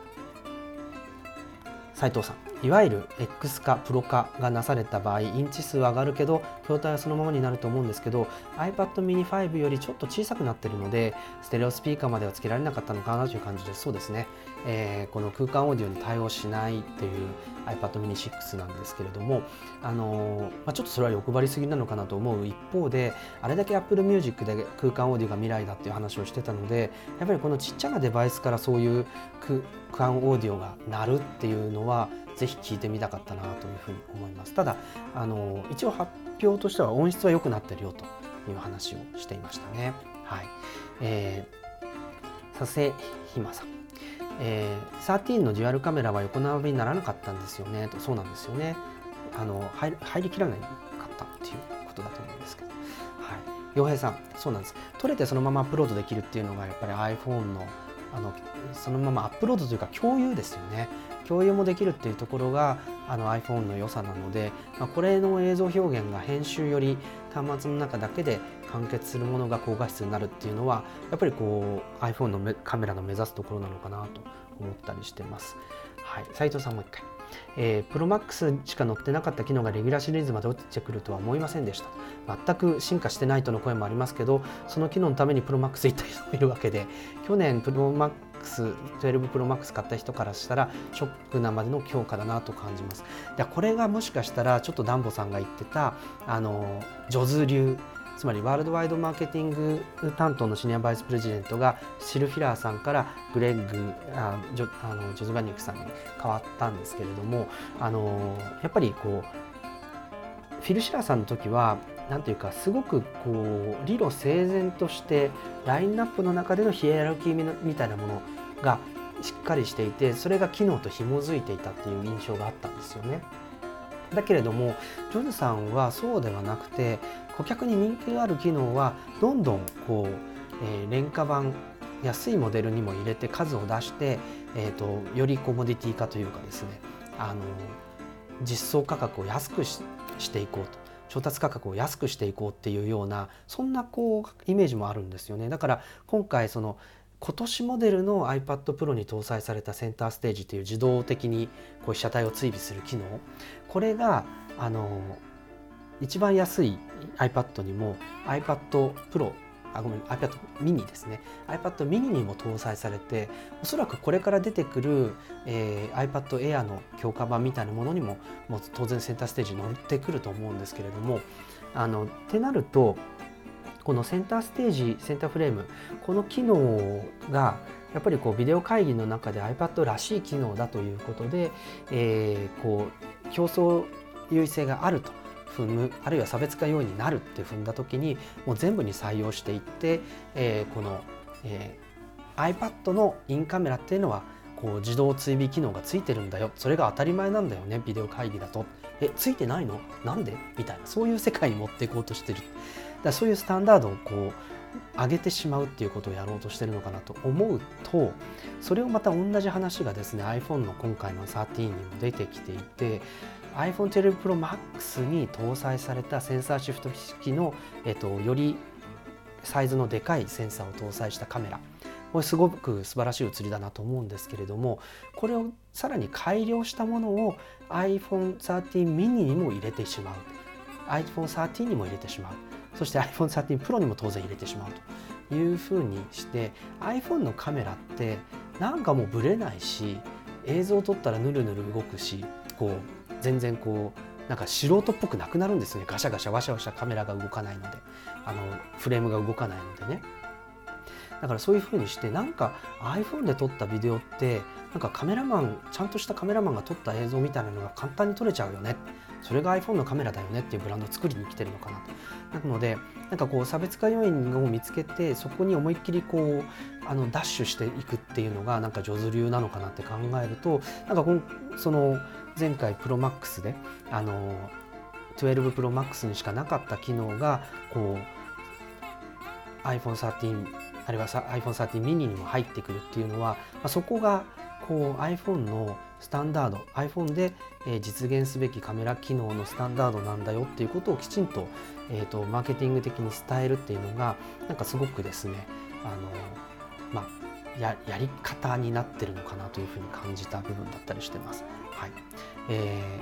斉藤さん。いわゆる X 化プロ化がなされた場合インチ数は上がるけど筐体はそのままになると思うんですけど iPad mini 5よりちょっと小さくなってるのでステレオスピーカーまではつけられなかったのかなという感じです。そうですね、えー、この空間オーディオに対応しないっていう iPad mini 6なんですけれども、あのー、まあ、ちょっとそれは欲張りすぎなのかなと思う一方であれだけ Apple Music で空間オーディオが未来だっていう話をしてたのでやっぱりこのちっちゃなデバイスからそういう空間オーディオが鳴るっていうのはぜひ聞いてみたかったなというふうに思います。ただあの一応発表としては音質は良くなってるよという話をしていましたね。はい、えー、佐世ひまさん。えー、13のデュアルカメラは横並びにならなかったんですよね。とそうなんですよね。あの入りきらないかったっていうことだと思うんですけど。はい。洋平さんそうなんです。撮れてそのままアップロードできるっていうのがやっぱり iPhone のあのそのままアップロードというか共有ですよね。共有もできるっていうところがあの iPhone の良さなので、まあ、これの映像表現が編集より端末の中だけで完結するものが高画質になるっていうのはやっぱりこう iPhone のカメラの目指すところなのかなと思ったりしてます。はい、斉藤さんもう一回。えー、プロマックスしか載ってなかった機能がレギュラーシリーズまで落ちてくるとは思いませんでした全く進化してないとの声もありますけどその機能のためにプロマックス行った人もいるわけで去年プロマッ12 Pro Max 買った人からしたらショックなまでの強化だなと感じます。でこれがもしかしたらちょっとダンボさんが言ってたあのジョズ流つまりワールドワイドマーケティング担当のシニアバイスプレジデントがシルフィラーさんからグレッグあジョあのジョズバニックさんに変わったんですけれどもあのやっぱりこうフィル・シラーさんの時は何ていうかすごくこう理路整然としてラインナップの中でのヒエラルキーみたいなものがしっかりしていてそれが機能と紐づいていたっていう印象があったんですよね。だけれどもジョズさんはそうではなくて顧客に人気がある機能はどんどんこう、えー、廉価版安いモデルにも入れて数を出して、えーと、よりコモディティ化というかですねあの実装価格を安くしていこうと調達価格を安くしていこうっていうようなそんなこうイメージもあるんですよね。だから今回その今年モデルの iPad Pro に搭載されたセンターステージという自動的にこう被写体を追尾する機能。これがあの一番安い iPad にも iPad Pro あごめん iPad mini ですね。iPad mini にも搭載されておそらくこれから出てくる、えー、iPad Air の強化版みたいなものにももう当然センターステージに乗ってくると思うんですけれどもあのってなるとこのセンターステージセンターフレームこの機能がやっぱりこうビデオ会議の中で iPad らしい機能だということで、えー、こう競争優位性があると踏むあるいは差別化要因になるって踏んだ時にもう全部に採用していって、えー、この、えー、iPad のインカメラっていうのはこう自動追尾機能がついてるんだよ。それが当たり前なんだよねビデオ会議だと。えついてないの？なんで？みたいなそういう世界に持っていこうとしてる。だそういうスタンダードをこう上げてしまうっていうことをやろうとしてるのかなと思うとそれをまた同じ話がですね iPhone の今回の13にも出てきていて iPhone12 Pro Max に搭載されたセンサーシフト式の、えっと、よりサイズのでかいセンサーを搭載したカメラ。これすごく素晴らしい写りだなと思うんですけれどもこれをさらに改良したものを iPhone13 mini にも入れてしまう。iPhone13 にも入れてしまう。そして iPhone13 Pro にも当然入れてしまうというふうにして iPhone のカメラってなんかもうブレないし映像を撮ったらヌルヌル動くしこう全然こうなんか素人っぽくなくなるんですね。ガシャガシャワシャワシャカメラが動かないので。あのフレームが動かないのでね。だからそういうふうにしてなんか iPhone で撮ったビデオってなんかカメラマンちゃんとしたカメラマンが撮った映像みたいなのが簡単に撮れちゃうよね。それが iPhone のカメラだよねっていうブランドを作りに来てるのかなと。なのでなんかこう差別化要因を見つけてそこに思いっきりこうあのダッシュしていくっていうのがなんか上手流なのかなって考えるとなんかこのその前回 ProMax であの12 ProMax にしかなかった機能がこう iPhone13 あるいは iPhone13 mini にも入ってくるっていうのは、まあ、そこがこう iPhone のスタンダード iPhone で実現すべきカメラ機能のスタンダードなんだよっていうことをきちんと,、えーと、マーケティング的に伝えるっていうのがなんかすごくですねあの、まあ、ややり方になってるのかなというふうに感じた部分だったりしてます。はいえ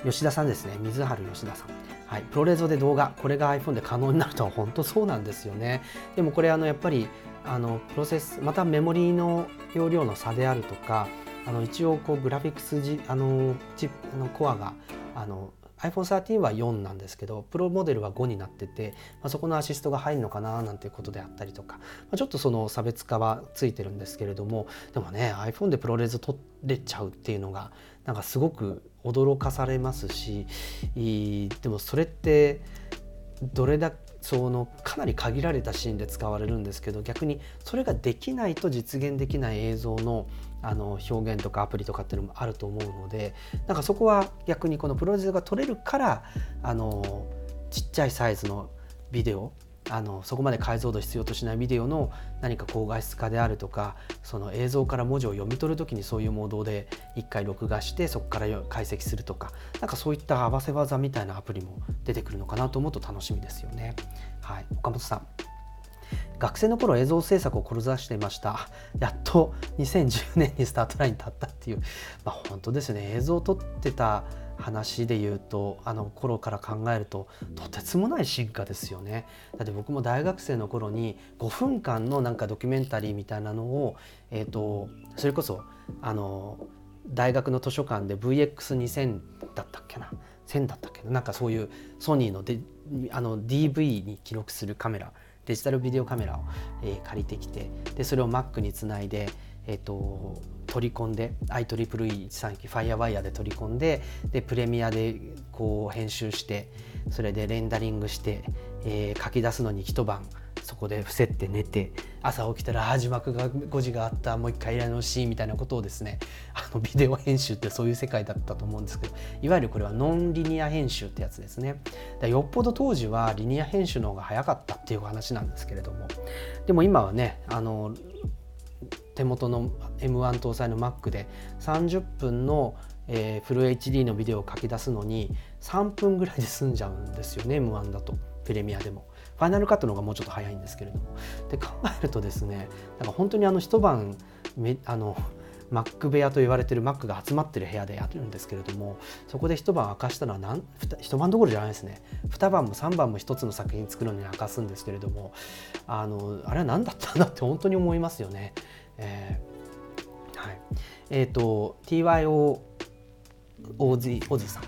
ー、吉田さんですね水原吉田さん。はい、プロレゾで動画これが iPhone で可能になるとは本当そうなんですよねでもこれあのやっぱりあのプロセスまたメモリーの容量の差であるとかあの一応こうグラフィックスじあのチップのコアがあの iPhone13 は4なんですけどプロモデルは5になってて、まあ、そこのアシストが入るのかななんていうことであったりとか、まあ、ちょっとその差別化はついてるんですけれどもでもね iPhone でプロレス取れちゃうっていうのがなんかすごく驚かされますしでもそれってどれだけそのかなり限られたシーンで使われるんですけど逆にそれができないと実現できない映像のあの表現とかアプリとかっていうのもあると思うのでなんかそこは逆にこのプロレスが撮れるからあのちっちゃいサイズのビデオあのそこまで解像度必要としないビデオの何か高画質化であるとかその映像から文字を読み取る時にそういうモードで一回録画してそこから解析するとかなんかそういった合わせ技みたいなアプリも出てくるのかなと思うと楽しみですよね。はい、岡本さん。学生の頃映像制作を志していました。やっと2010年にスタートラインに立ったっていう、まあ、本当ですね。映像を撮ってた話で言うとあの頃から考えるととてつもない進化ですよね。だって僕も大学生の頃に5分間のなんかドキュメンタリーみたいなのを、えーと、それこそあの大学の図書館で VX2000 だったっけな？1000だったっけな？なんかそういうソニーのであの DV に記録するカメラデジタルビデオカメラを、えー、借りてきてでそれを Mac につないで、えーと、取り込んで IEEE139 ファイアワイヤーで取り込んででプレミアでこう編集してそれでレンダリングして、えー、書き出すのに一晩そこで伏せて寝て朝起きたらあ字幕が5時があったもう一回やり直しみたいなことをですね あのビデオ編集ってそういう世界だったと思うんですけどいわゆるこれはノンリニア編集ってやつですね。よっぽど当時はリニア編集の方が早かったっていう話なんですけれどもでも今はねあの手元の M1 搭載の Mac で30分のえー、フル HD のビデオを書き出すのに3分ぐらいで済んじゃうんですよね M1 だとプレミアでも。ファイナルカットの方がもうちょっと早いんですけれどもで考えるとですねなんか本当にあの一晩めあの Mac 部屋と言われてる Mac が集まってる部屋でやるんですけれどもそこで一晩明かしたのは何一晩どころじゃないですね二晩も三晩も一つの作品作るのに明かすんですけれどもあのあれは何だったんだって本当に思いますよね。えー、はい。えーと、TYO オズオズさん。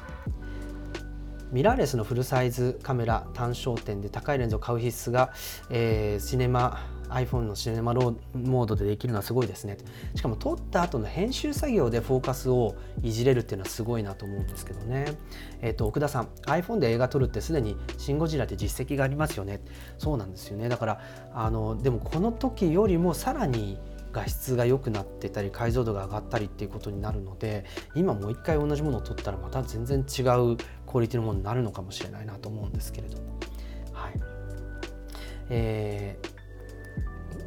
ミラーレスのフルサイズカメラ単焦点で高いレンズを買う必須が、えー、シネマ iPhone のシネマローモードでできるのはすごいですね。しかも撮った後の編集作業でフォーカスをいじれるっていうのはすごいなと思うんですけどね。えっ、ー、と奥田さん iPhone で映画撮るってすでに「シン・ゴジラ」で実績がありますよね。そうなんですよね。だからあのでもこの時よりもさらに画質が良くなってたり解像度が上がったりっていうことになるので今もう一回同じものを撮ったらまた全然違うクオリティのものになるのかもしれないなと思うんですけれども。はい。え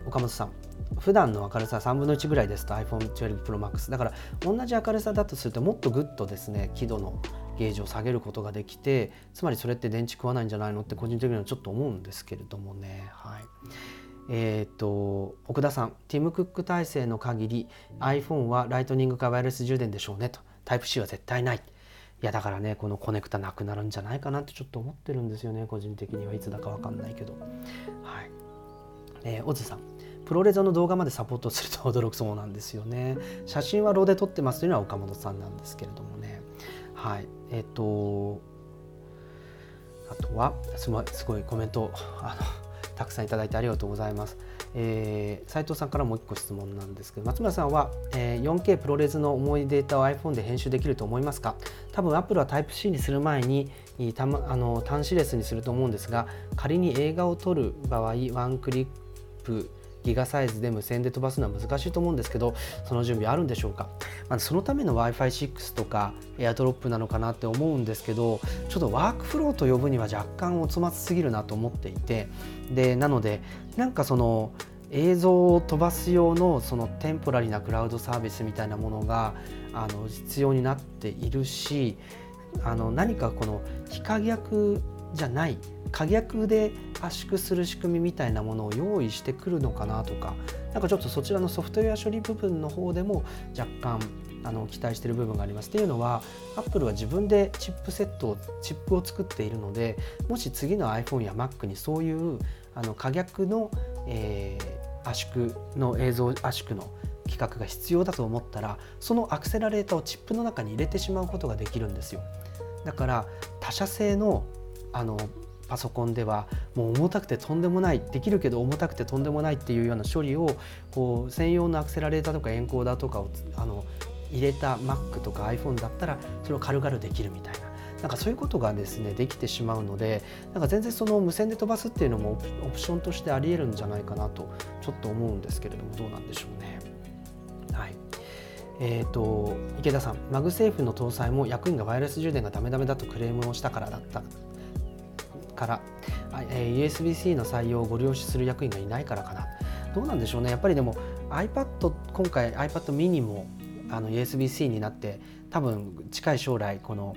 ー、岡本さん。普段の明るさ3分の1ぐらいですと iPhone12 Pro Max だから同じ明るさだとするともっとぐっとですね輝度のゲージを下げることができてつまりそれって電池食わないんじゃないのって個人的にはちょっと思うんですけれどもね。はい。えーと、奥田さん、ティム・クック体制の限り iPhone はライトニングかワイヤレス充電でしょうねと、タイプ C は絶対ない。いやだからね、このコネクタなくなるんじゃないかなってちょっと思ってるんですよね、個人的にはいつだか分かんないけど。はいえー、オズさん、プロレゾの動画までサポートすると驚くそうなんですよね。写真はローで撮ってますというのは岡本さんなんですけれどもね。はい、えっ、ー、と、あとはすごいすごいコメントあのたくさんいただいてありがとうございます。えー、斉藤さんからもう1個質問なんですけど松村さんは、えー、4K プロレスの重いデータを iPhone で編集できると思いますか？多分 Apple は Type-C にする前にた、ま、あの端子レスにすると思うんですが仮に映画を撮る場合ワンクリップギガサイズで無線で飛ばすのは難しいと思うんですけどその準備あるんでしょうか、まあ、そのための w i f i 6とか AirDrop なのかなって思うんですけどちょっとワークフローと呼ぶには若干おつまつすぎるなと思っていてでなのでなんかその映像を飛ばす用のそのテンポラリーなクラウドサービスみたいなものがあの必要になっているしあの何かこの非可逆じゃない可逆で圧縮する仕組みみたいなものを用意してくるのかなとかなんかちょっとそちらのソフトウェア処理部分の方でも若干あの期待している部分があります。っていうのはアップルは自分でチップセットをチップを作っているのでもし次の iPhone や Mac にそういうあの可逆の、えー、圧縮の映像圧縮の規格が必要だと思ったらそのアクセラレーターをチップの中に入れてしまうことができるんですよ。だから他社製のあのパソコンではもう重たくてとんでもないできるけど重たくてとんでもないっていうような処理をこう専用のアクセラレーターとかエンコーダーとかをあの入れた Mac とか iPhone だったらそれを軽々できるみたいな。なんかそういうことがですねできてしまうのでなんか全然その無線で飛ばすっていうのもオプションとしてありえるんじゃないかなとちょっと思うんですけれどもどうなんでしょうね。はいえーと、池田さん、マグセーフの搭載も役員がワイヤレス充電がダメダメだとクレームをしたからだったから、え、USB-C の採用をご了承する役員がいないからかな。どうなんでしょうね。やっぱりでも iPad 今回 iPad mini もあの USB-C になって多分近い将来この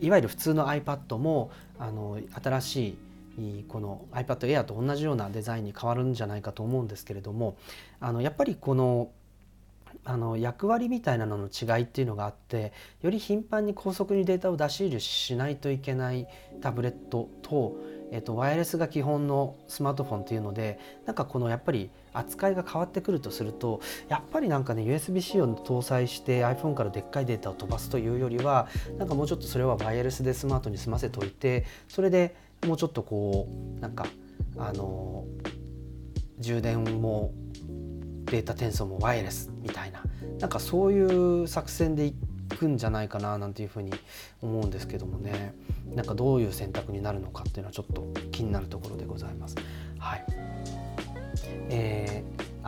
いわゆる普通の iPad もあの新しいこの iPad Air と同じようなデザインに変わるんじゃないかと思うんですけれどもあのやっぱりこのあの役割みたいなのの違いっていうのがあってより頻繁に高速にデータを出し入れしないといけないタブレットと,、えっとワイヤレスが基本のスマートフォンっていうのでなんかこのやっぱり扱いが変わってくるとするとやっぱりなんかね USB-C を搭載して iPhone からでっかいデータを飛ばすというよりはなんかもうちょっとそれはワイヤレスでスマートに済ませておいてそれでもうちょっとこうなんかあの充電もデータ転送もワイヤレスみたいななんかそういう作戦でいくんじゃないかななんていうふうに思うんですけどもねなんかどういう選択になるのかっていうのはちょっと気になるところでございます。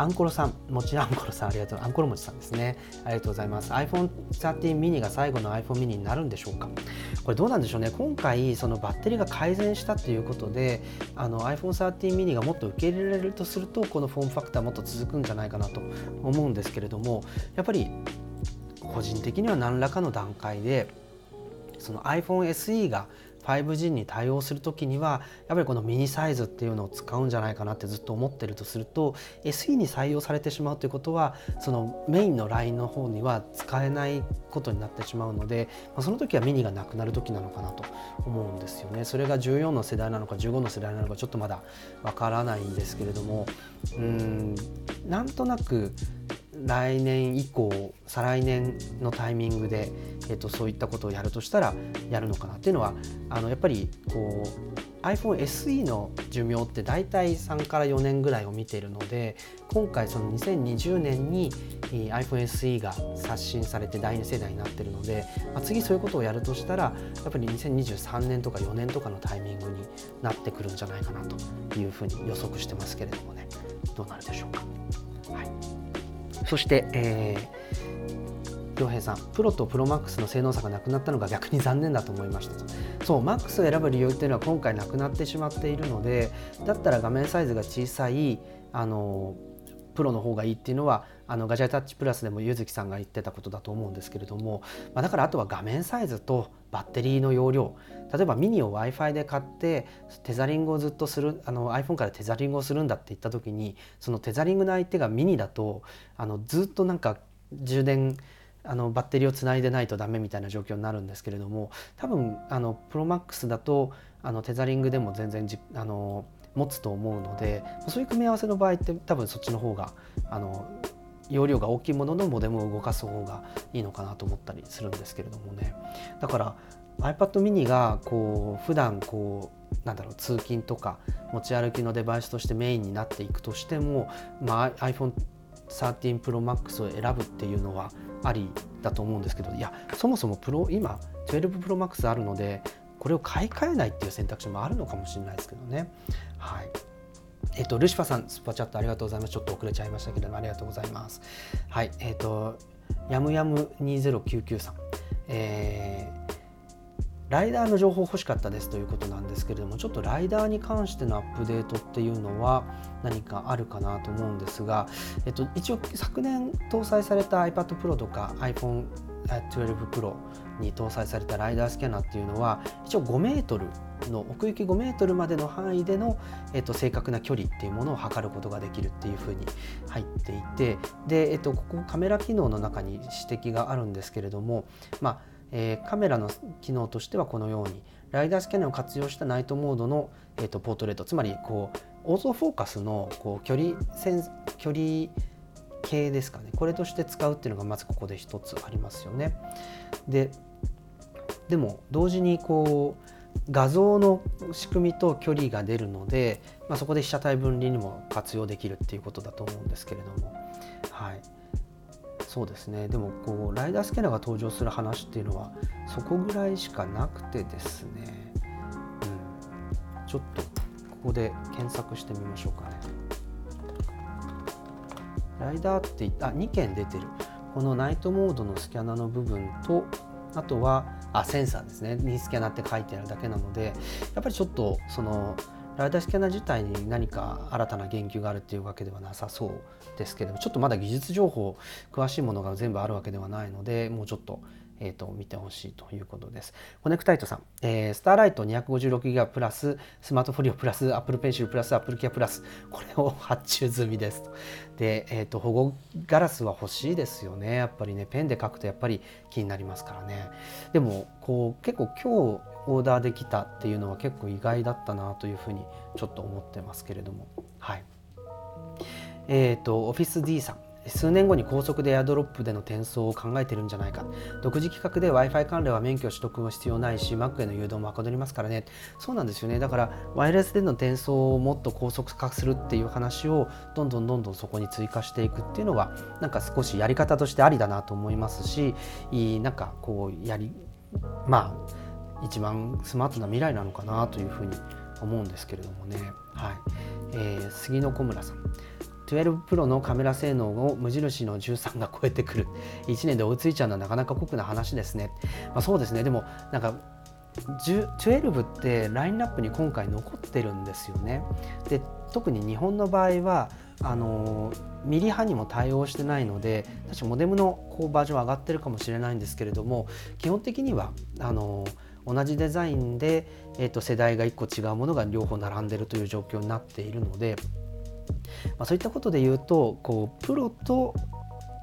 アンコロさん、もちろんアンコロさんありがとう、アンコロもちさんですね。ありがとうございます。iPhone 13 mini が最後の iPhone mini になるんでしょうか？これどうなんでしょうね？今回、そのバッテリーが改善したということで、iPhone 13 mini がもっと受け入れられるとすると、このフォームファクターもっと続くんじゃないかなと思うんですけれども、やっぱり個人的には何らかの段階で、その iPhone SE が 5G に対応する時にはやっぱりこのミニサイズっていうのを使うんじゃないかなってずっと思ってるとすると SE に採用されてしまうということはそのメインのラインの方には使えないことになってしまうので、まあ、その時はミニがなくなる時なのかなと思うんですよね。それが14の世代なのか15の世代なのかちょっとまだわからないんですけれどもうんなんとなく来年以降再来年のタイミングで、えー、とそういったことをやるとしたらやるのかなっていうのはあのやっぱりこう iPhone SE の寿命って大体3から4年ぐらいを見ているので今回その2020年に iPhone SE が刷新されて第2世代になってるので、まあ、次そういうことをやるとしたらやっぱり2023年とか4年とかのタイミングになってくるんじゃないかなというふうに予測してますけれどもねどうなるでしょうか？そして、えー、洋平さん、プロとプロマックスの性能差がなくなったのが逆に残念だと思いましたと。そう、マックスを選ぶ理由っていうのは今回なくなってしまっているので、だったら画面サイズが小さい、あのプロの方がいいっていうのはあのガジェタッチプラスでも柚月さんが言ってたことだと思うんですけれども、まあ、だからあとは画面サイズとバッテリーの容量例えばミニを w i f i で買ってテザリングをずっとするあの iPhone からテザリングをするんだって言った時にそのテザリングの相手がミニだとあのずっとなんか充電あのバッテリーをつないでないとダメみたいな状況になるんですけれども多分あのプロマックスだとあのテザリングでも全然じあの持つと思うのでそういう組み合わせの場合って多分そっちの方があの容量が大きいもののモデムを動かす方がいいのかなと思ったりするんですけれどもね。だから iPad mini がこう普段こうなんだろう通勤とか持ち歩きのデバイスとしてメインになっていくとしても、まあ、iPhone 13 Pro Max を選ぶっていうのはありだと思うんですけどいやそもそもプロ今12 Pro Max あるのでこれを買い替えないっていう選択肢もあるのかもしれないですけどね。はいえっ、と、ルシファさん、スパチャットありがとうございます。ちょっと遅れちゃいましたけども、ありがとうございます。はい、えっ、と、やむやむ2099さん。えーライダーの情報欲しかったですということなんですけれどもちょっとライダーに関してのアップデートっていうのは何かあるかなと思うんですが、えっと、一応昨年搭載された iPad Pro とか iPhone 12 Pro に搭載されたライダースキャナーっていうのは一応5メートルの奥行き5メートルまでの範囲での、えっと、正確な距離っていうものを測ることができるっていうふうに入っていてで、えっと、ここカメラ機能の中に指摘があるんですけれども、まあえー、カメラの機能としてはこのようにライダースキャナーを活用したナイトモードの、えーと、ポートレートつまりこうオートフォーカスのこう距離線距離系ですかね。これとして使うっていうのがまずここで一つありますよね。ででも同時にこう画像の仕組みと距離が出るので、まあ、そこで被写体分離にも活用できるっていうことだと思うんですけれども、はい、そうですね。でもこうライダースキャナーが登場する話っていうのはそこぐらいしかなくてですね、うん、ちょっとここで検索してみましょうかね。ライダーってあ2件出てる。このナイトモードのスキャナーの部分とあとはあセンサーですね。にスキャナーって書いてあるだけなのでやっぱりちょっとそのライダースキャナー自体に何か新たな言及があるっていうわけではなさそうですけどもちょっとまだ技術情報詳しいものが全部あるわけではないのでもうちょっとえーと、見てほしいということです。コネクタイトさん、えー、スターライト 256GB プラス、スマートフォリオプラス、Apple Pencil プラス、Apple Care プラス、これを発注済みですと。で、えーと、保護ガラスは欲しいですよね。やっぱりね、ペンで書くとやっぱり気になりますからね。でも、こう結構今日オーダーできたっていうのは結構意外だったなというふうにちょっと思ってますけれども。はい。えっ、ー、と、オフィス D さん。数年後に高速でエアドロップでの転送を考えてるんじゃないか独自企画で w i f i 関連は免許取得も必要ないし Mac への誘導もはかどりますからねそうなんですよねだからワイヤレスでの転送をもっと高速化するっていう話をどんどんどんどんそこに追加していくっていうのはなんか少しやり方としてありだなと思いますしなんかこうやりまあ一番スマートな未来なのかなというふうに思うんですけれどもね。はい、えー、杉野小村さん。12 Pro のカメラ性能を無印の13が超えてくる。1年で追いついちゃうのはなかなか酷な話ですね、まあ、そうですね。でもなんか12ってラインナップに今回残ってるんですよね。で特に日本の場合はあのミリ波にも対応してないので確かモデムのこうバージョン上がってるかもしれないんですけれども基本的にはあの同じデザインで、えー、と世代が1個違うものが両方並んでるという状況になっているのでまあ、そういったことで言うとこうプロと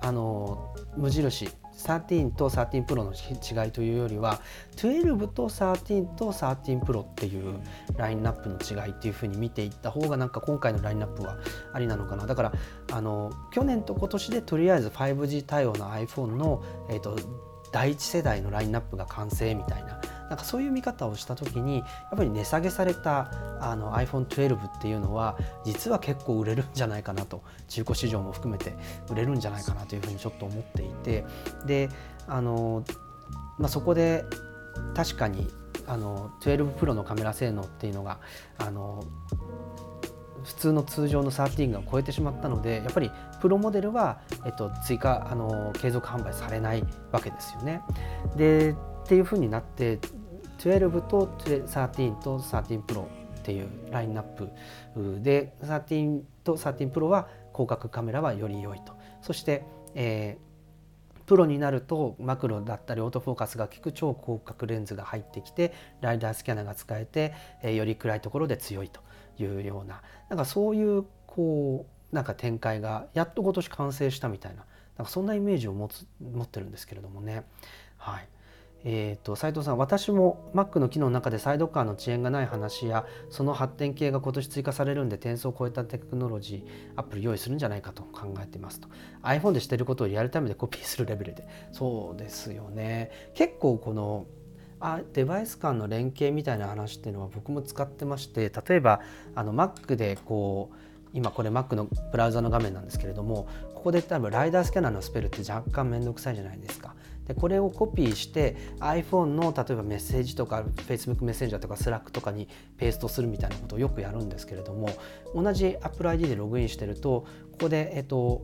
あの無印13と13 Pro の違いというよりは12と13と13 Pro っていうラインナップの違いっていうふうに見ていった方がなんか今回のラインナップはありなのかな。だからあの去年と今年でとりあえず 5G 対応の iPhone の、えーと第一世代のラインナップが完成みたいななんかそういう見方をした時にやっぱり値下げされたあの iPhone12 っていうのは実は結構売れるんじゃないかなと中古市場も含めて売れるんじゃないかなというふうにちょっと思っていてであの、まあ、そこで確かにあの12 Pro のカメラ性能っていうのがあの普通の通常の13が超えてしまったのでやっぱりプロモデルは、えっと、追加あの継続販売されないわけですよね。でっていうふうになって12と13と13 Pro っていうラインナップで13と13 Pro は広角カメラはより良いとそして、えー、プロになるとマクロだったりオートフォーカスが効く超広角レンズが入ってきてライダースキャナーが使えて、えー、より暗いところで強いというようななんかそういうこうなんか展開がやっと今年完成したみたいななんかそんなイメージを持つ持ってるんですけれどもね。はいえーと、斉藤さん私も Mac の機能の中でサイドカーの遅延がない話やその発展系が今年追加されるんで転送を超えたテクノロジーアップル用意するんじゃないかと考えていますと。iPhone でしてることをリアルタイムでコピーするレベルで。そうですよね。結構このあデバイス間の連携みたいな話っていうのは僕も使ってまして例えばあの Mac でこう今これ Mac のブラウザの画面なんですけれどもここで多分ライダースキャナーのスペルって若干面倒くさいじゃないですか。でこれをコピーして iPhone の例えばメッセージとか Facebook メッセンジャーとか Slack とかにペーストするみたいなことをよくやるんですけれども同じ Apple ID でログインしてるとここで、えっと、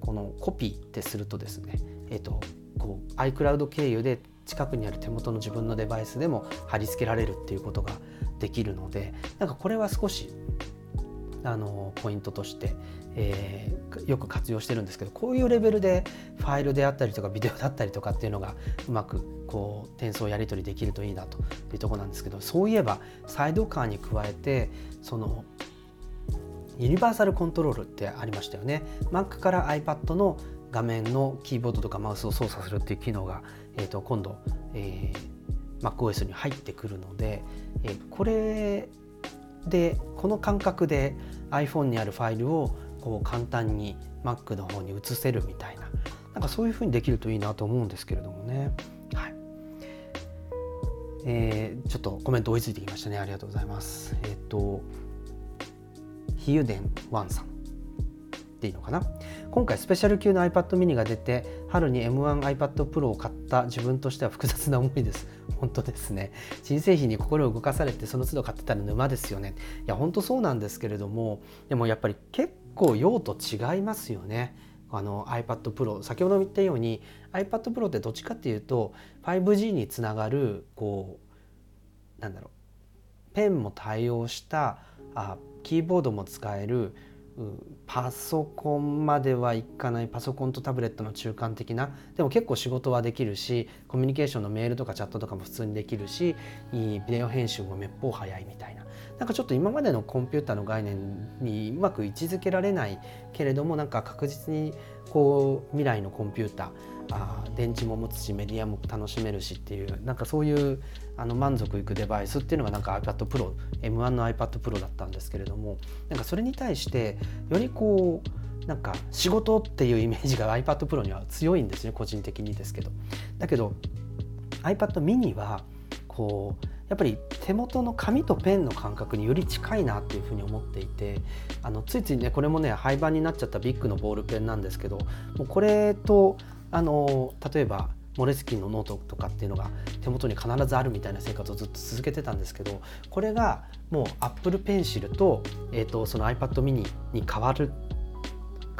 このコピーってするとですね、えっと、こう iCloud 経由で近くにある手元の自分のデバイスでも貼り付けられるっていうことができるのでなんかこれは少しあのポイントとして、えー、よく活用してるんですけどこういうレベルでファイルであったりとかビデオだったりとかっていうのがうまくこう転送やり取りできるといいなというとこなんですけどそういえばサイドカーに加えてそのユニバーサルコントロールってありましたよね。Mac から iPad の画面のキーボードとかマウスを操作するっていう機能が、えー、と今度、えー、MacOS に入ってくるので、えー、これでこの感覚で iPhone にあるファイルをこう簡単に Mac の方に移せるみたいななんかそういうふうにできるといいなと思うんですけれどもね。はい。えー、ちょっとコメント追いついてきましたね。ありがとうございます。えっ、ー、と比喩伝ワンさんでいいのかな。今回スペシャル級の iPad mini が出て春に M1iPad Pro を買った自分としては複雑な思いです。本当ですね。新製品に心を動かされてその都度買ってたら沼ですよね。いや本当そうなんですけれどもでもやっぱり結構用途違いますよね。あの iPad Pro 先ほども言ったように iPad Pro ってどっちかっていうと 5G につながるこうなんだろうペンも対応したあキーボードも使えるパソコンまではいかないパソコンとタブレットの中間的な。でも結構仕事はできるしコミュニケーションのメールとかチャットとかも普通にできるしビデオ編集もめっぽう早いみたいな。なんかちょっと今までのコンピューターの概念にうまく位置づけられないけれどもなんか確実にこう未来のコンピューターあ電池も持つしメディアも楽しめるしっていうなんかそういうあの満足いくデバイスっていうのがなんか iPad Pro M1 の iPad Pro だったんですけれどもなんかそれに対してよりこうなんか仕事っていうイメージが iPad Pro には強いんですね個人的にですけど。だけど iPad mini はこうやっぱり手元の紙とペンの感覚により近いなっていうふうに思っていてあのついついねこれもね廃盤になっちゃったビッグのボールペンなんですけどもうこれとあの例えばモレスキンのノートとかっていうのが手元に必ずあるみたいな生活をずっと続けてたんですけどこれがもう Apple Pencil と,、えーと、その iPad mini に変わる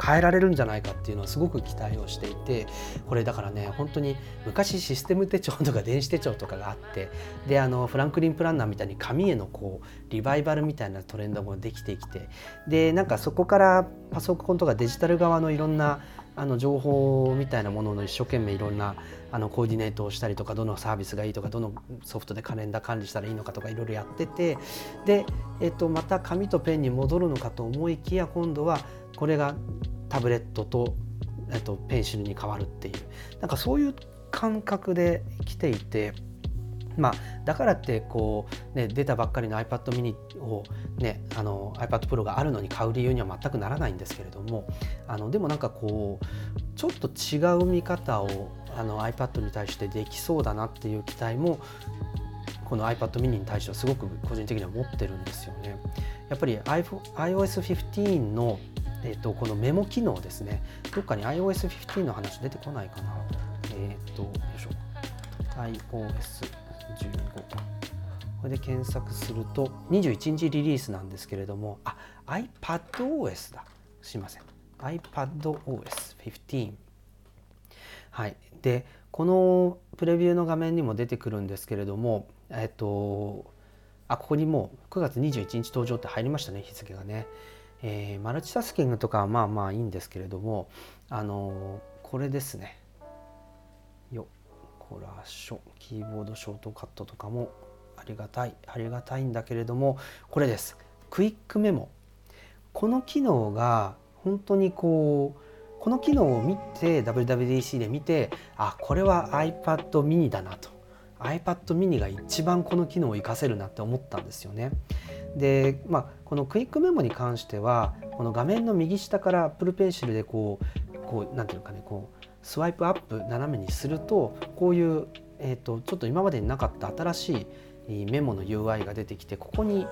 変えられるんじゃないかっていうのはすごく期待をしていてこれだからね本当に昔システム手帳とか電子手帳とかがあってであのフランクリン・プランナーみたいに紙へのこうリバイバルみたいなトレンドもできてきてでなんかそこからパソコンとかデジタル側のいろんなあの情報みたいなものの一生懸命いろんなあのコーディネートをしたりとかどのサービスがいいとかどのソフトでカレンダー管理したらいいのかとかいろいろやっててで、えっと、また紙とペンに戻るのかと思いきや今度はこれがタブレットと、えっと、ペンシルに変わるっていうなんかそういう感覚で来ていて。まあ、だからってこう、ね、出たばっかりの iPad mini を、ね、あの iPad Pro があるのに買う理由には全くならないんですけれどもあのでもなんかこうちょっと違う見方をあの iPad に対してできそうだなっていう期待もこの iPad mini に対してはすごく個人的には持ってるんですよね。やっぱり iOS15 の、えー、とこのメモ機能ですね。どっかに iOS15 の話出てこないかな。えっ、ー、とよいしょ。iOS 15これで検索すると21日リリースなんですけれどもあ iPadOS だ。すいません。iPadOS15 はい。でこのプレビューの画面にも出てくるんですけれどもえっとあここにもう9月21日登場って入りましたね日付がね。えー、マルチタスキングとかはまあまあいいんですけれどもあのこれですね。よコラショキーボードショートカットとかもありがたいありがたいんだけれどもこれです。クイックメモ。この機能が本当にこうこの機能を見て WWDC で見てあこれは iPad mini だなと。iPad mini が一番この機能を活かせるなって思ったんですよね。で、まあ、このクイックメモに関してはこの画面の右下から Apple Pencil でこうこうなんていうかねこうスワイプアップ斜めにするとこういう、えーと、ちょっと今までになかった新しいメモの UI が出てきてここに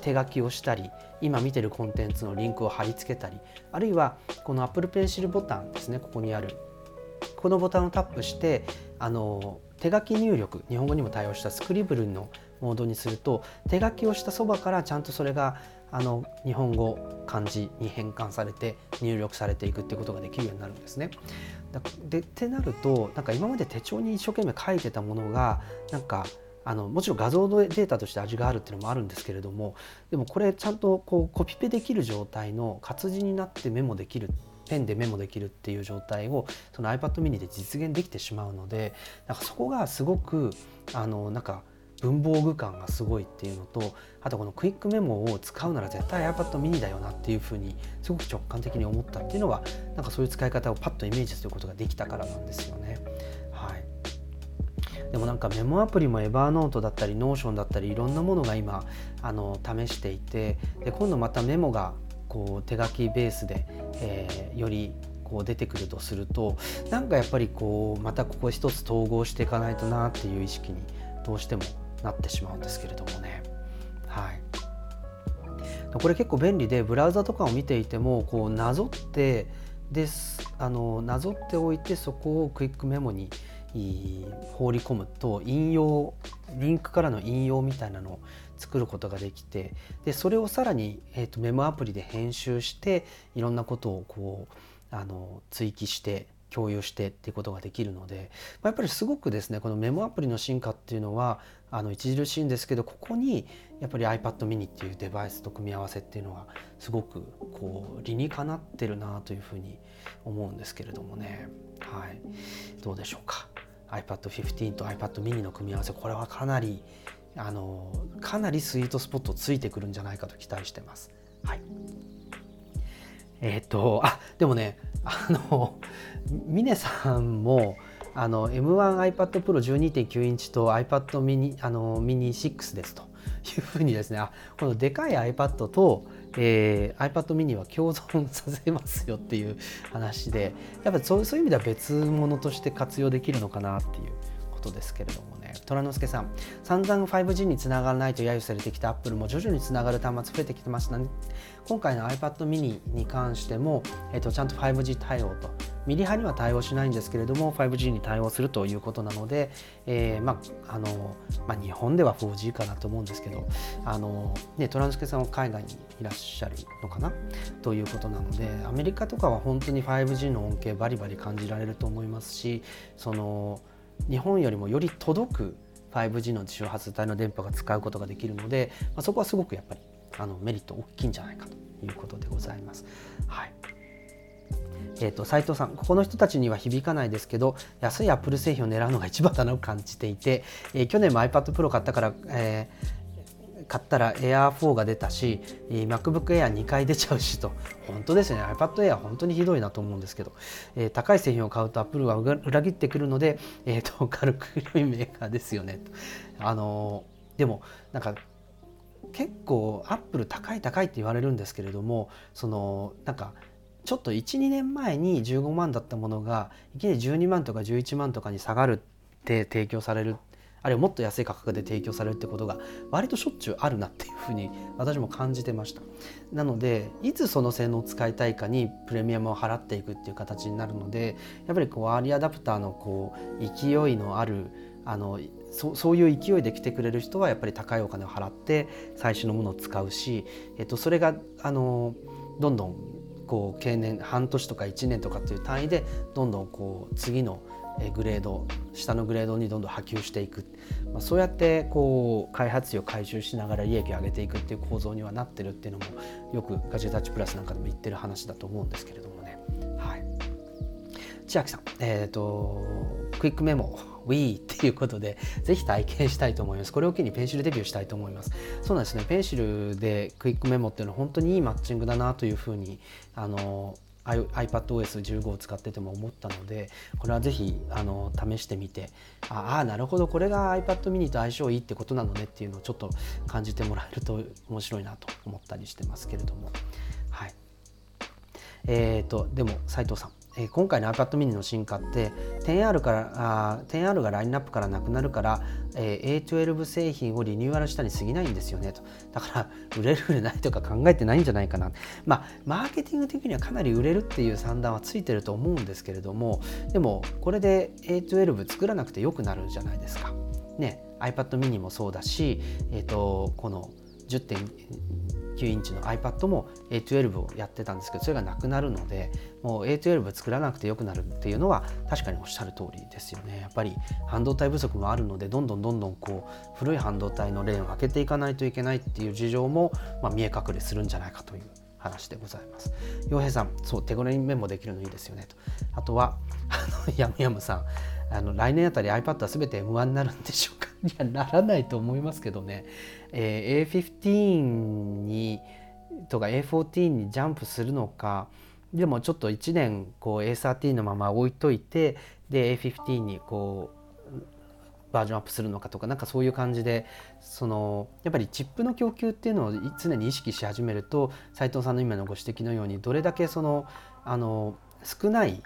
手書きをしたり今見てるコンテンツのリンクを貼り付けたりあるいはこの Apple Pencil ボタンですねここにある。このボタンをタップしてあの手書き入力日本語にも対応したスクリブルのモードにすると手書きをしたそばからちゃんとそれがあの日本語漢字に変換されて入力されていくってことができるようになるんですね。でってなるとなんか今まで手帳に一生懸命書いてたものがなんかあのもちろん画像のデータとして味があるっていうのもあるんですけれどもでもこれちゃんとこうコピペできる状態の活字になってメモできるペンでメモできるっていう状態をその iPad mini で実現できてしまうのでなんかそこがすごくあのなんか文房具感がすごいっていうのとあとこのクイックメモを使うなら絶対 iPad mini だよなっていうふうにすごく直感的に思ったっていうのはなんかそういう使い方をパッとイメージすることができたからなんですよね。はい、でもなんかメモアプリもエバーノートだったりノーションだったりいろんなものが今あの試していてで今度またメモがこう手書きベースで、えー、よりこう出てくるとするとなんかやっぱりこうまたここ一つ統合していかないとなっていう意識にどうしてもなってしまうんですけれどもね。はい、これ結構便利でブラウザとかを見ていてもこうなぞってですあのなぞっておいてそこをクイックメモに放り込むと引用リンクからの引用みたいなのを作ることができてでそれをさらに、えーと、メモアプリで編集していろんなことをこうあの追記して共有してっていうことができるので、まあ、やっぱりすごくですねこのメモアプリの進化っていうのはあの著しいんですけどここにやっぱり iPad mini っていうデバイスと組み合わせっていうのはすごくこう理にかなってるなというふうに思うんですけれどもね。はい。どうでしょうか。iPad15 と iPad mini の組み合わせこれはかなりあのかなりスイートスポットついてくるんじゃないかと期待してます。はい。えっ、とあでもねあの峰さんもあの M1iPad Pro 12.9インチと iPad mini あのミニ6ですと。いうふうにですねあこのでかい iPad と、えー、iPad mini は共存させますよっていう話でやっぱそうそういう意味では別物として活用できるのかなっていうことですけれどもね。虎之助さん散々 5G につながらないと揶揄されてきた Apple も徐々につながる端末増えてきてましたね今回の iPad mini に関しても、えっと、ちゃんと 5G 対応とミリ波には対応しないんですけれども 5G に対応するということなので、えー、まああのまあ、日本では 4G かなと思うんですけどあの、ね、トランスケさんは海外にいらっしゃるのかな？ということなのでアメリカとかは本当に 5G の恩恵バリバリ感じられると思いますしその日本よりもより届く 5G の周波数帯の電波が使うことができるので、まあ、そこはすごくやっぱりあのメリット大きいんじゃないかということでございます。はいえーと、斉藤さんここの人たちには響かないですけど安いアップル製品を狙うのが一番だなと感じていて、えー、去年も iPad Pro 買ったから、えー、買ったら Air4 が出たし、えー、MacBook Air2 回出ちゃうしと本当ですね iPad Air 本当にひどいなと思うんですけど、えー、高い製品を買うと Apple は裏切ってくるので、えーと、軽く広いメーカーですよねと。あのでもなんか結構アップル高い高いって言われるんですけれどもそのなんかちょっと12年前に15万だったものがいきなり12万とか11万とかに下がるって提供されるあるいはもっと安い価格で提供されるってことが割としょっちゅうあるなっていうふうに私も感じてました。なのでいつその性能を使いたいかにプレミアムを払っていくっていう形になるのでやっぱりこうアーリーアダプターのこう勢いのあるあのそそういう勢いで来てくれる人はやっぱり高いお金を払って最新のものを使うし、えっと、それがあのどんどんこう経年半年とか1年とかっていう単位でどんどんこう次のグレード下のグレードにどんどん波及していく、まあ、そうやってこう開発費を回収しながら利益を上げていくっていう構造にはなってるっていうのもよくガジェタッチプラスなんかでも言ってる話だと思うんですけれどもね。はい、千秋さん、えーと、クイックメモ Wii っていうことでぜひ体験したいと思います。これを機にペンシルデビューしたいと思います。そうなんですね。ペンシルでクイックメモっていうのは本当にいいマッチングだなというふうにあの iPadOS15 を使ってても思ったのでこれはぜひあの試してみてああなるほど。これが iPad mini と相性いいってことなのねっていうのをちょっと感じてもらえると面白いなと思ったりしてますけれども。はい。えーと、とでも斉藤さん。え今回の iPad mini の進化って 10R, からあ 10R がラインナップからなくなるから、えー、A12 製品をリニューアルしたに過ぎないんですよねとだから売れる売れないとか考えてないんじゃないかなまあマーケティング的にはかなり売れるっていう算段はついてると思うんですけれどもでもこれで A12 作らなくてよくなるじゃないですか。ね iPad mini もそうだし、えーと、この10 9インチの iPad も A12 をやってたんですけどそれがなくなるのでもう A12 作らなくてよくなるっていうのは確かにおっしゃる通りですよねやっぱり半導体不足もあるのでどんどんどんどんこう古い半導体のレーンを開けていかないといけないっていう事情も、まあ、見え隠れするんじゃないかという話でございます。洋平さん、そう手頃にメモできるのいいですよねと。あとはあのヤムヤムさん、あの来年あたり iPad は全て M1 になるんでしょうか？いやならないと思いますけどね。えー、A15 にとか A14 にジャンプするのかでもちょっと1年こう A13 のまま置いといてで A15 にこうバージョンアップするのかとかなんかそういう感じでそのやっぱりチップの供給っていうのを常に意識し始めると斉藤さんの今のご指摘のようにどれだけそのあの少ない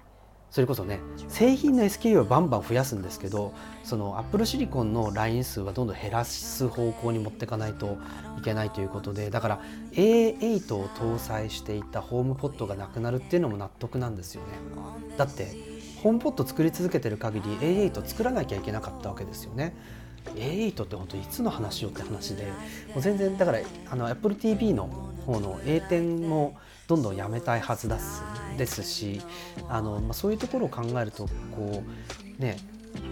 それこそね製品の SKU はバンバン増やすんですけどそのアップルシリコンのライン数はどんどん減らす方向に持っていかないといけないということでだから A8 を搭載していたホームポットがなくなるっていうのも納得なんですよね。だってホームポット作り続けてる限り A8 作らなきゃいけなかったわけですよね。A8 って本当いつの話よって話でもう全然だからあの Apple TV の方の A 点もどんどんやめたいはずですですしあの、まあ、そういうところを考えるとこうね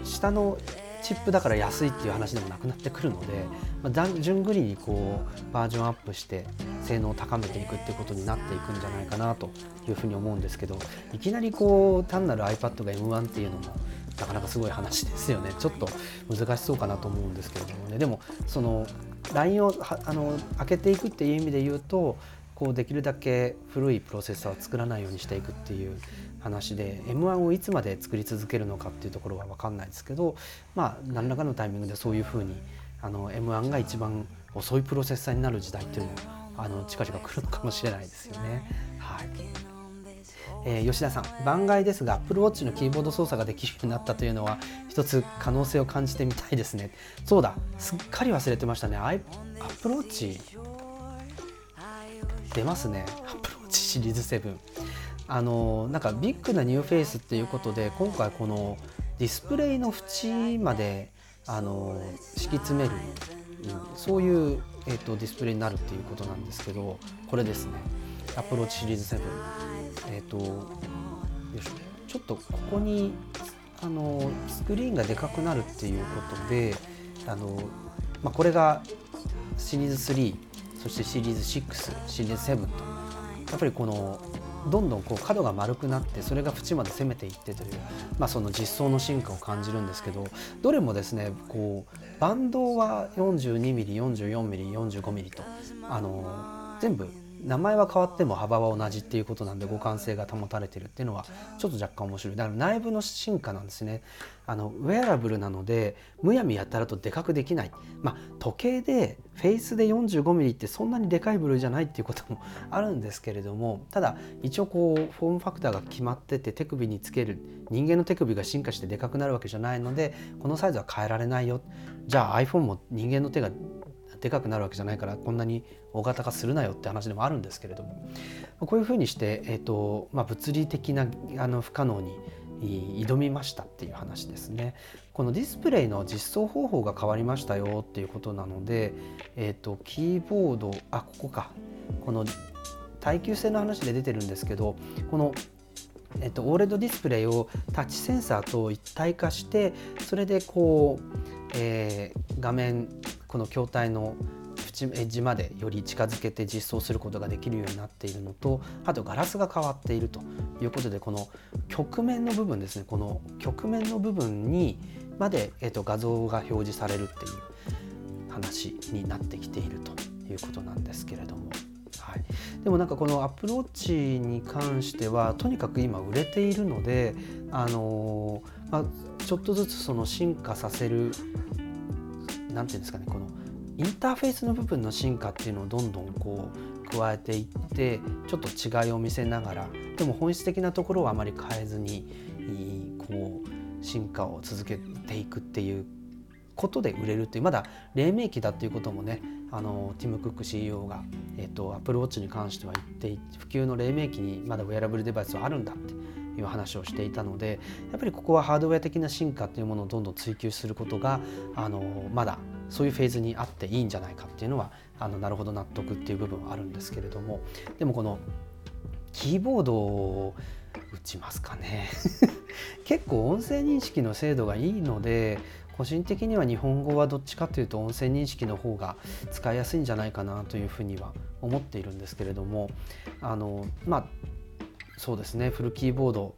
下のチップだから安いっていう話でもなくなってくるので、まあ、順繰りにこうバージョンアップして性能を高めていくっていうことになっていくんじゃないかなというふうに思うんですけどいきなりこう単なる iPad が M1 っていうのもなかなかすごい話ですよね。ちょっと難しそうかなと思うんですけれどもね。でもその LINE をあの開けていくっていう意味で言うとこうできるだけ古いプロセッサーを作らないようにしていくっていう話で M1 をいつまで作り続けるのかっていうところは分かんないですけどまあ何らかのタイミングでそういうふうにあの M1 が一番遅いプロセッサーになる時代っていうのもあの近々来るのかもしれないですよね。はい。えー、吉田さん番外ですが Apple Watch のキーボード操作ができるようになったというのは一つ可能性を感じてみたいですね。そうだすっかり忘れてましたね。Apple Watch 出ますね。 Apple Watch シリーズ7あのなんかビッグなニューフェイスっていうことで今回このディスプレイの縁まであの敷き詰める、うん、そういう、えーと、ディスプレイになるっていうことなんですけどこれですね。 Apple Watch シリーズ7えっ、とちょっとここにあのスクリーンがでかくなるっていうことであの、まあ、これがシリーズ3そしてシリーズ6シリーズ7と。やっぱりこのどんどんこう角が丸くなってそれが縁まで攻めていってという、まあ、その実装の進化を感じるんですけどどれもですねこうバンドは 42mm44mm45mm とあの全部名前は変わっても幅は同じっていうことなんで互換性が保たれてるっていうのはちょっと若干面白い。だから内部の進化なんですね。あのウェアラブルなのでむやみやたらとでかくできない。まあ時計でフェイスで 45mm ってそんなにでかい部類じゃないっていうことも あるんですけれどもただ一応こうフォームファクターが決まってて手首につける人間の手首が進化してでかくなるわけじゃないのでこのサイズは変えられないよ。じゃあ iPhone も人間の手がでかくなるわけじゃないからこんなに大型化するなよって話でもあるんですけれどもこういうふうにして、えーとまあ、物理的なあの不可能に挑みましたっていう話ですね。このディスプレイの実装方法が変わりましたよっていうことなので、えーと、キーボードあここかこの耐久性の話で出てるんですけどこのえっと、OLED ディスプレイをタッチセンサーと一体化してそれでこう、えー、画面この筐体のエッジまでより近づけて実装することができるようになっているのとあとガラスが変わっているということでこの曲面の部分ですねこの曲面の部分にまで、えっと、画像が表示されるっていう話になってきているということなんですけれども。い、でもなんかこのアプローチに関してはとにかく今売れているので、あのまあ、ちょっとずつその進化させる何て言うんですかねこのインターフェースの部分の進化っていうのをどんどんこう加えていってちょっと違いを見せながらでも本質的なところはあまり変えずにこう進化を続けていくっていうことで売れるっていうまだ黎明期だっていうこともねあのティム・クック CEO が、えーと、アップルウォッチに関しては言って普及の黎明期にまだウェアラブルデバイスはあるんだっていう話をしていたのでやっぱりここはハードウェア的な進化っていうものをどんどん追求することがあのまだそういうフェーズにあっていいんじゃないかっていうのはあのなるほど納得っていう部分はあるんですけれども。でもこのキーボードを打ちますかね。結構音声認識の精度がいいので個人的には日本語はどっちかというと音声認識の方が使いやすいんじゃないかなというふうには思っているんですけれどもあのまあそうですねフルキーボード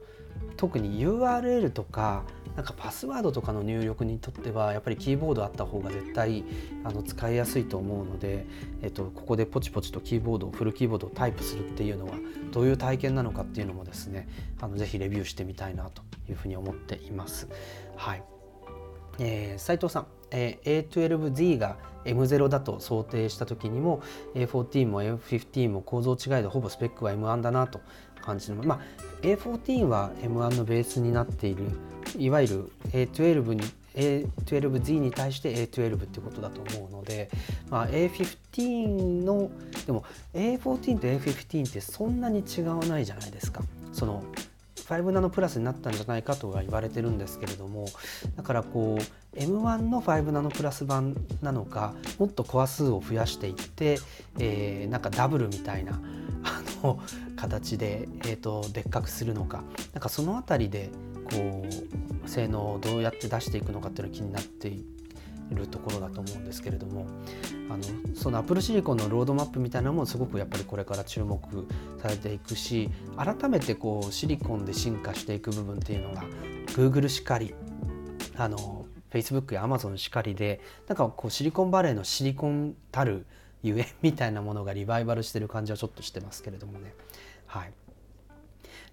特に URL とかなんかパスワードとかの入力にとってはやっぱりキーボードあった方が絶対あの使いやすいと思うので、えっと、ここでポチポチとキーボードをフルキーボードをタイプするっていうのはどういう体験なのかっていうのもですねあのぜひレビューしてみたいなというふうに思っています。はいえー、斉藤さん、えー、A12Z が M0 だと想定した時にも A14 も M15 も構造違いでほぼスペックは M1 だなと感じのまあ A14 は M1 のベースになっているいわゆる A12 に A12Z に対して A12 ってことだと思うので、まあ、A15 のでも A14 と A15 ってそんなに違わないじゃないですか。その5ナノプラスになったんじゃないかとは言われてるんですけれどもだからこう M1 の5ナノプラス版なのかもっとコア数を増やしていって、えー、なんかダブルみたいなあの形で、えーと、でっかくするのか。なんかその辺りでこう性能をどうやって出していくのかっていうのが気になっていてるところだと思うんですけれどもあのそのアップルシリコンのロードマップみたいなのもすごくやっぱりこれから注目されていくし改めてこうシリコンで進化していく部分っていうのが Google しかりあの Facebook や Amazon しかりでなんかこうシリコンバレーのシリコンたるゆえみたいなものがリバイバルしてる感じはちょっとしてますけれどもね。はい、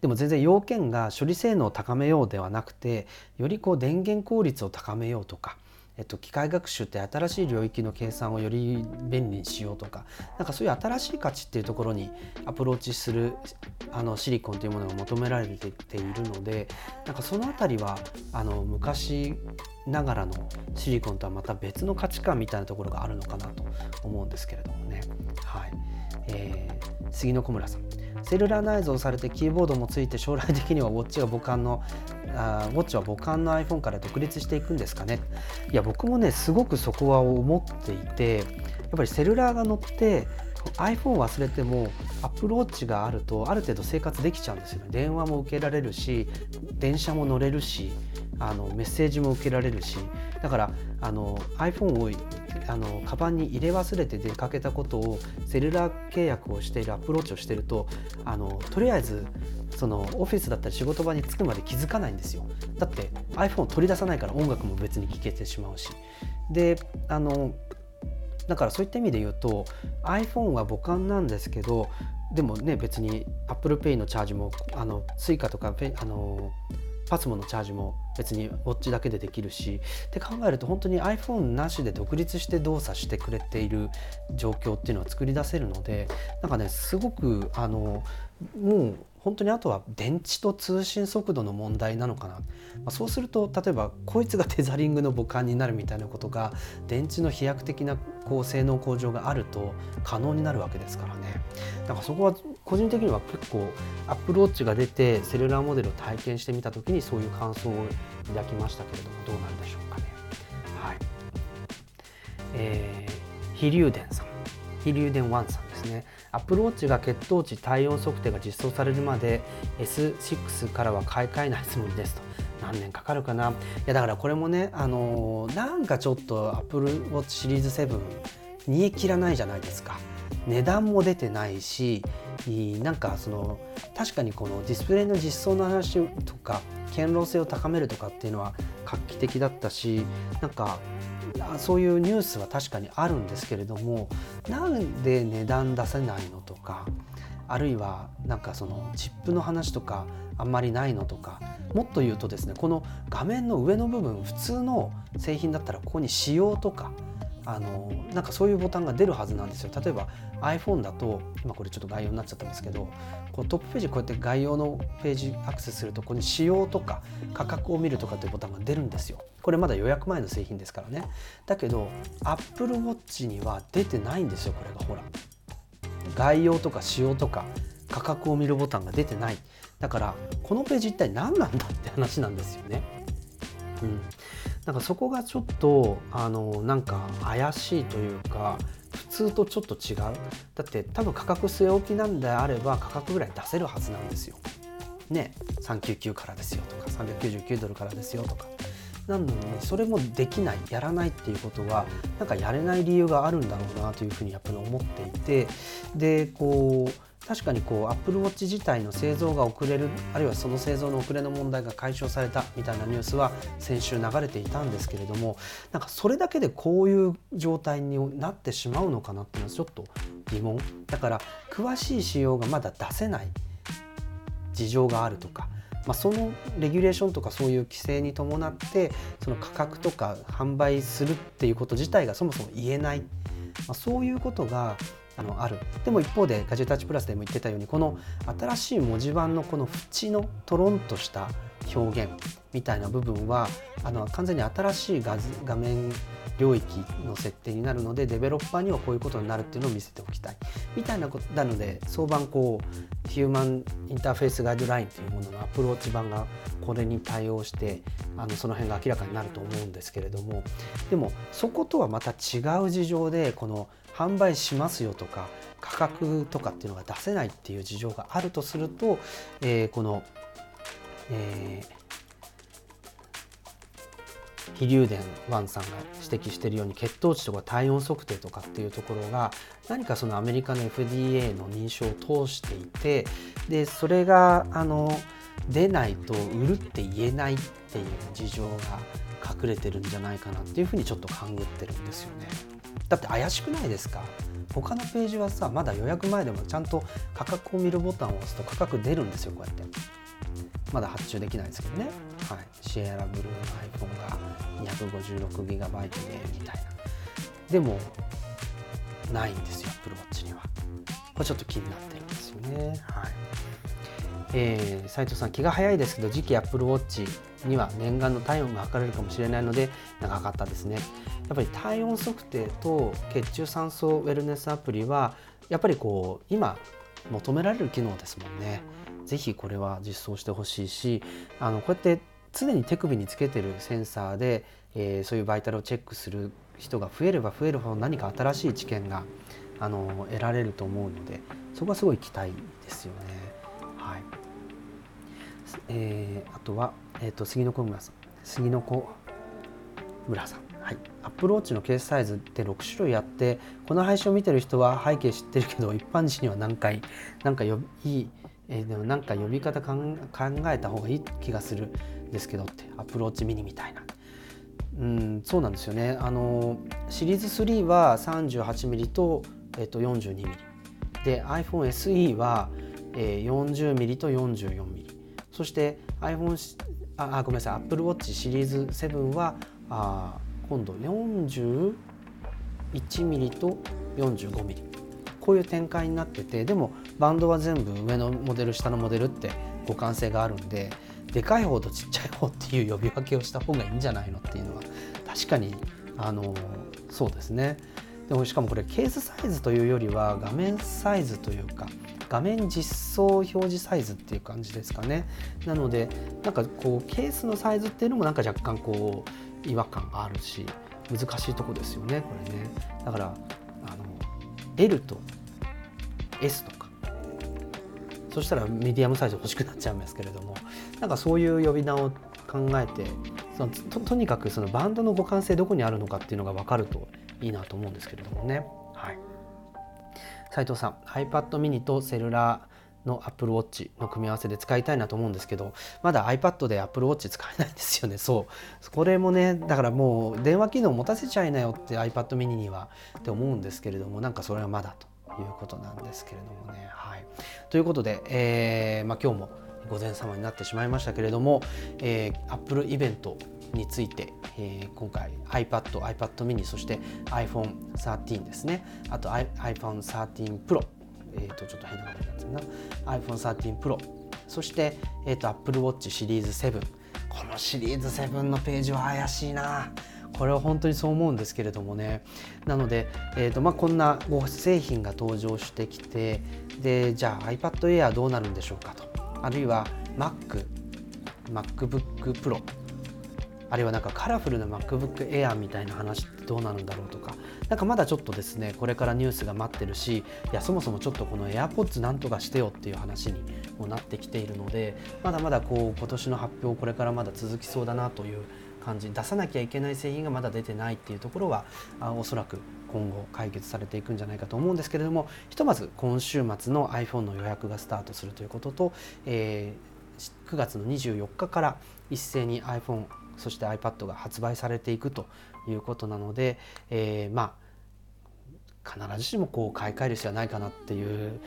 でも全然要件が処理性能を高めようではなくてよりこう電源効率を高めようとか、えっと、機械学習って新しい領域の計算をより便利にしようとかなんかそういう新しい価値っていうところにアプローチするあのシリコンというものが求められているのでなんかその辺りはあの昔ながらのシリコンとはまた別の価値観みたいなところがあるのかなと思うんですけれどもね。はいえー、杉野小村さんセルラー内蔵されてキーボードもついて将来的にはウォッチが母艦のあウォッチは母艦の iPhone から独立していくんですかね。いや僕もねすごくそこは思っていてやっぱりセルラーが乗って iPhone 忘れても Apple Watch があるとある程度生活できちゃうんですよね。電話も受けられるし電車も乗れるし。あのメッセージも受けられるしだからあの iPhone をあのカバンに入れ忘れて出かけたことをセルラー契約をしているアプローチをしているとあのとりあえずそのオフィスだったり仕事場に着くまで気づかないんですよ。だって iPhone を取り出さないから音楽も別に聴けてしまうし。であのだからそういった意味で言うと iPhone は母艦なんですけどでもね別に ApplePay のチャージもあの Suica とかあのパスモのチャージも別にウォッチだけでできるし。って考えると本当に iPhone なしで独立して動作してくれている状況っていうのは作り出せるのでなんかねすごくあのもう本当にあとは電池と通信速度の問題なのかな、まあ、そうすると例えばこいつがテザリングの母艦になるみたいなことが電池の飛躍的なこう性能向上があると可能になるわけですからね。だからそこは個人的には結構アップルウォッチが出てセルラーモデルを体験してみた時にそういう感想を抱きましたけれどもどうなんでしょうかね。はい。えー、飛龍伝さん。飛龍伝ワンさんですね。Apple Watch が血糖値体温測定が実装されるまで S6 からは買い替えないつもりですと。何年かかるかな。いやだからこれもねあのー、なんかちょっと Apple Watch シリーズ7煮え切らないじゃないですか。値段も出てないしなんかその確かにこのディスプレイの実装の話とか堅牢性を高めるとかっていうのは画期的だったしなんかそういうニュースは確かにあるんですけれどもなんで値段出せないのとかあるいはなんかそのチップの話とかあんまりないのとかもっと言うとですねこの画面の上の部分普通の製品だったらここに仕様とかあのなんかそういうボタンが出るはずなんですよ。例えば iPhone だと今これちょっと概要になっちゃったんですけどこうトップページこうやって概要のページアクセスするとここに仕様とか価格を見るとかっていうボタンが出るんですよ。これまだ予約前の製品ですからね。だけど Apple Watch には出てないんですよこれが。ほら。概要とか仕様とか価格を見るボタンが出てない。だからこのページ一体何なんだって話なんですよね。うん、なんかそこがちょっとあのなんか怪しいというか普通とちょっと違う。だって多分価格据え置きなんであれば価格ぐらい出せるはずなんですよ。ね。399からですよとか399ドルからですよとか。なのにそれもできないやらないっていうことはなんかやれない理由があるんだろうなというふうにやっぱり思っていてでこう確かにこう Apple Watch 自体の製造が遅れるあるいはその製造の遅れの問題が解消されたみたいなニュースは先週流れていたんですけれどもなんかそれだけでこういう状態になってしまうのかなっていうのはちょっと疑問。だから詳しい仕様がまだ出せない事情があるとかまあ、そのレギュレーションとかそういう規制に伴ってその価格とか販売するっていうこと自体がそもそも言えない、まあ、そういうことがあのある。でも一方でガジェタッチプラスでも言ってたようにこの新しい文字盤のこの縁のトロンとした表現みたいな部分はあの完全に新しい画画面領域の設定になるのでデベロッパーにはこういうことになるっていうのを見せておきたい。みたいなことなので相番こうヒューマンインターフェースガイドラインというもののアプローチ版がこれに対応してあのその辺が明らかになると思うんですけれども。でもそことはまた違う事情でこの販売しますよとか価格とかっていうのが出せないっていう事情があるとすると、えー、この、えー飛龍伝ワンさんが指摘しているように血糖値とか体温測定とかっていうところが何かそのアメリカの FDA の認証を通していてでそれがあの出ないと売るって言えないっていう事情が隠れてるんじゃないかなっていうふうにちょっと勘ぐってるんですよね。だって怪しくないですか？他のページはさまだ予約前でもちゃんと価格を見るボタンを押すと価格出るんですよこうやってまだ発注できないですけどね、はい、シエラブルーの iPhone が 256GB でみたいな。でもないんですよ Apple Watch には。これちょっと気になってるんですよね。はい。えー、斉藤さん気が早いですけど次期 Apple Watch には念願の体温が測れるかもしれないので長かったですね。やっぱり体温測定と血中酸素ウェルネスアプリはやっぱりこう今求められる機能ですもんね。ぜひこれは実装してほしいしあのこうやって常に手首につけてるセンサーで、えー、そういうバイタルをチェックする人が増えれば増えるほど何か新しい知見があの得られると思うのでそこはすごい期待ですよね。はい。えー、あとは、えーと、杉野小村さん。杉野小村さん。はい、アップローチのケースサイズって6種類あってこの配信を見てる人は背景知ってるけど一般人には何回なんかいい、えー、でもなんか呼び方考えた方がいい気がするんですけどってアプローチミニみたいな。うん、そうなんですよね。あのシリーズ3は 38mm と,、えー、と 42mm で iPhone SE は、えー、40mm と 44mm そして iPhone あごめんなさい。Apple Watch シリーズ7はあ今度 41mm と 45mm こういう展開になっててでもバンドは全部上のモデル下のモデルって互換性があるんででかい方とちっちゃい方っていう呼び分けをした方がいいんじゃないのっていうのは確かにあのそうですね。でもしかもこれケースサイズというよりは画面サイズというか画面実装表示サイズっていう感じですかね。なのでなんかこうケースのサイズっていうのもなんか若干こう違和感があるし難しいとこですよねこれね。だからあの L と S とか。そしたらミディアムサイズ欲しくなっちゃうんですけれども。なんかそういう呼び名を考えてそのとにかくそのバンドの互換性どこにあるのかっていうのが分かるといいなと思うんですけれどもね。はい、斉藤さん iPad mini とセルラーの Apple Watch の組み合わせで使いたいなと思うんですけどまだ iPad で Apple Watch 使えないんですよね。そう。これもねだからもう電話機能持たせちゃいなよって iPad mini にはって思うんですけれどもなんかそれはまだと。いうことなんですけれどもね。はい。ということで、えーまあ、今日も午前様になってしまいましたけれども、えー、Apple イベントについて、えー、今回 iPad、iPad mini そして iPhone13 ですね。あと iPhone13 Pro えー、とちょっと変な感じなんですな。iPhone13 Pro そして、えーと、Apple Watch シリーズ7このシリーズ7のページは怪しいな。これは本当にそう思うんですけれどもね。なので、えーとまあ、こんなご製品が登場してきてでじゃあ iPad Air どうなるんでしょうかと。あるいは Mac MacBook Pro あるいはなんかカラフルな MacBook Air みたいな話ってどうなるんだろうとか。なんかまだちょっとですねこれからニュースが待ってるしいやそもそもちょっとこの AirPods なんとかしてよっていう話にもなってきているのでまだまだこう今年の発表これからまだ続きそうだなという感じ出さなきゃいけない製品がまだ出てないっていうところはあおそらく今後解決されていくんじゃないかと思うんですけれどもひとまず今週末の iPhone の予約がスタートするということと、えー、9月の24日から一斉に iPhone そして iPad が発売されていくということなので、えー、まあ必ずしもこう買い替える必要はないかなっていう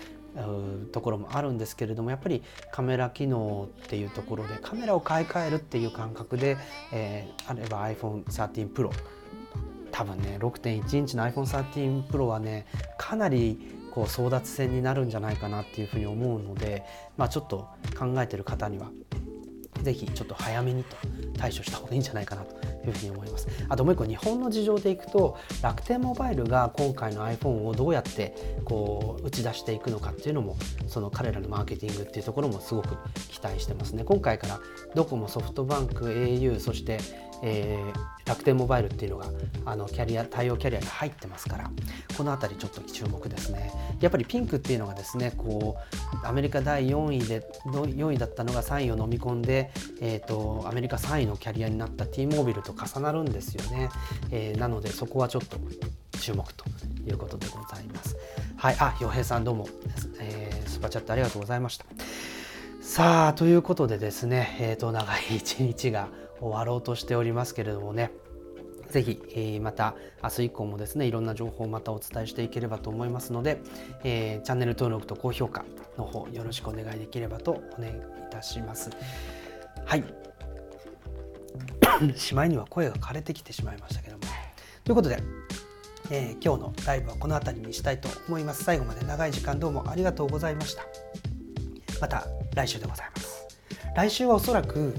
ところもあるんですけれどもやっぱりカメラ機能っていうところでカメラを買い替えるっていう感覚で、えー、あれば iPhone13 Pro 多分ね6.1インチの iPhone13 Pro はねかなりこう争奪戦になるんじゃないかなっていうふうに思うので、まあ、ちょっと考えてる方にはぜひちょっと早めにと対処した方がいいんじゃないかなと。いうふうに思います。あともう一個日本の事情でいくと楽天モバイルが今回の iPhone をどうやってこう打ち出していくのかっていうのもその彼らのマーケティングっていうところもすごく期待してますね。今回からドコモ、ソフトバンク、au そしてえー、楽天モバイルっていうのがあのキャリア対応キャリアに入ってますからこの辺りちょっと注目ですねやっぱりピンクっていうのがですねこうアメリカ第4位で4位だったのが3位を飲み込んで、えーと、アメリカ3位のキャリアになった T モービル重なるんですよね、えー、なのでそこはちょっと注目ということでございます。はいあ洋平さんどうも、えー、スーパーチャットありがとうございました。さあということでですね、えーと長い一日が終わろうとしておりますけれどもね。ぜひ、えー、また明日以降もですねいろんな情報をまたお伝えしていければと思いますので、えー、チャンネル登録と高評価の方よろしくお願いできればとお願いいたします。はい。しまいには声が枯れてきてしまいましたけども。ということで、えー、今日のライブはこの辺りにしたいと思います。最後まで長い時間どうもありがとうございました。また来週でございます。来週はおそらく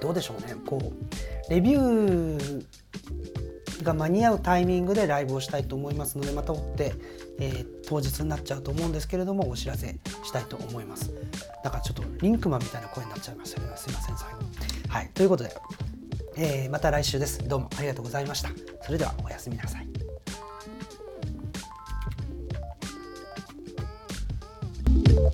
どうでしょうね。こうレビューが間に合うタイミングでライブをしたいと思いますのでまた追って、えー、当日になっちゃうと思うんですけれどもお知らせしたいと思います。だからちょっとリンクマンみたいな声になっちゃいましたけどすいません最後。はい。ということで、えー、また来週です。どうもありがとうございました。それではおやすみなさい。うん。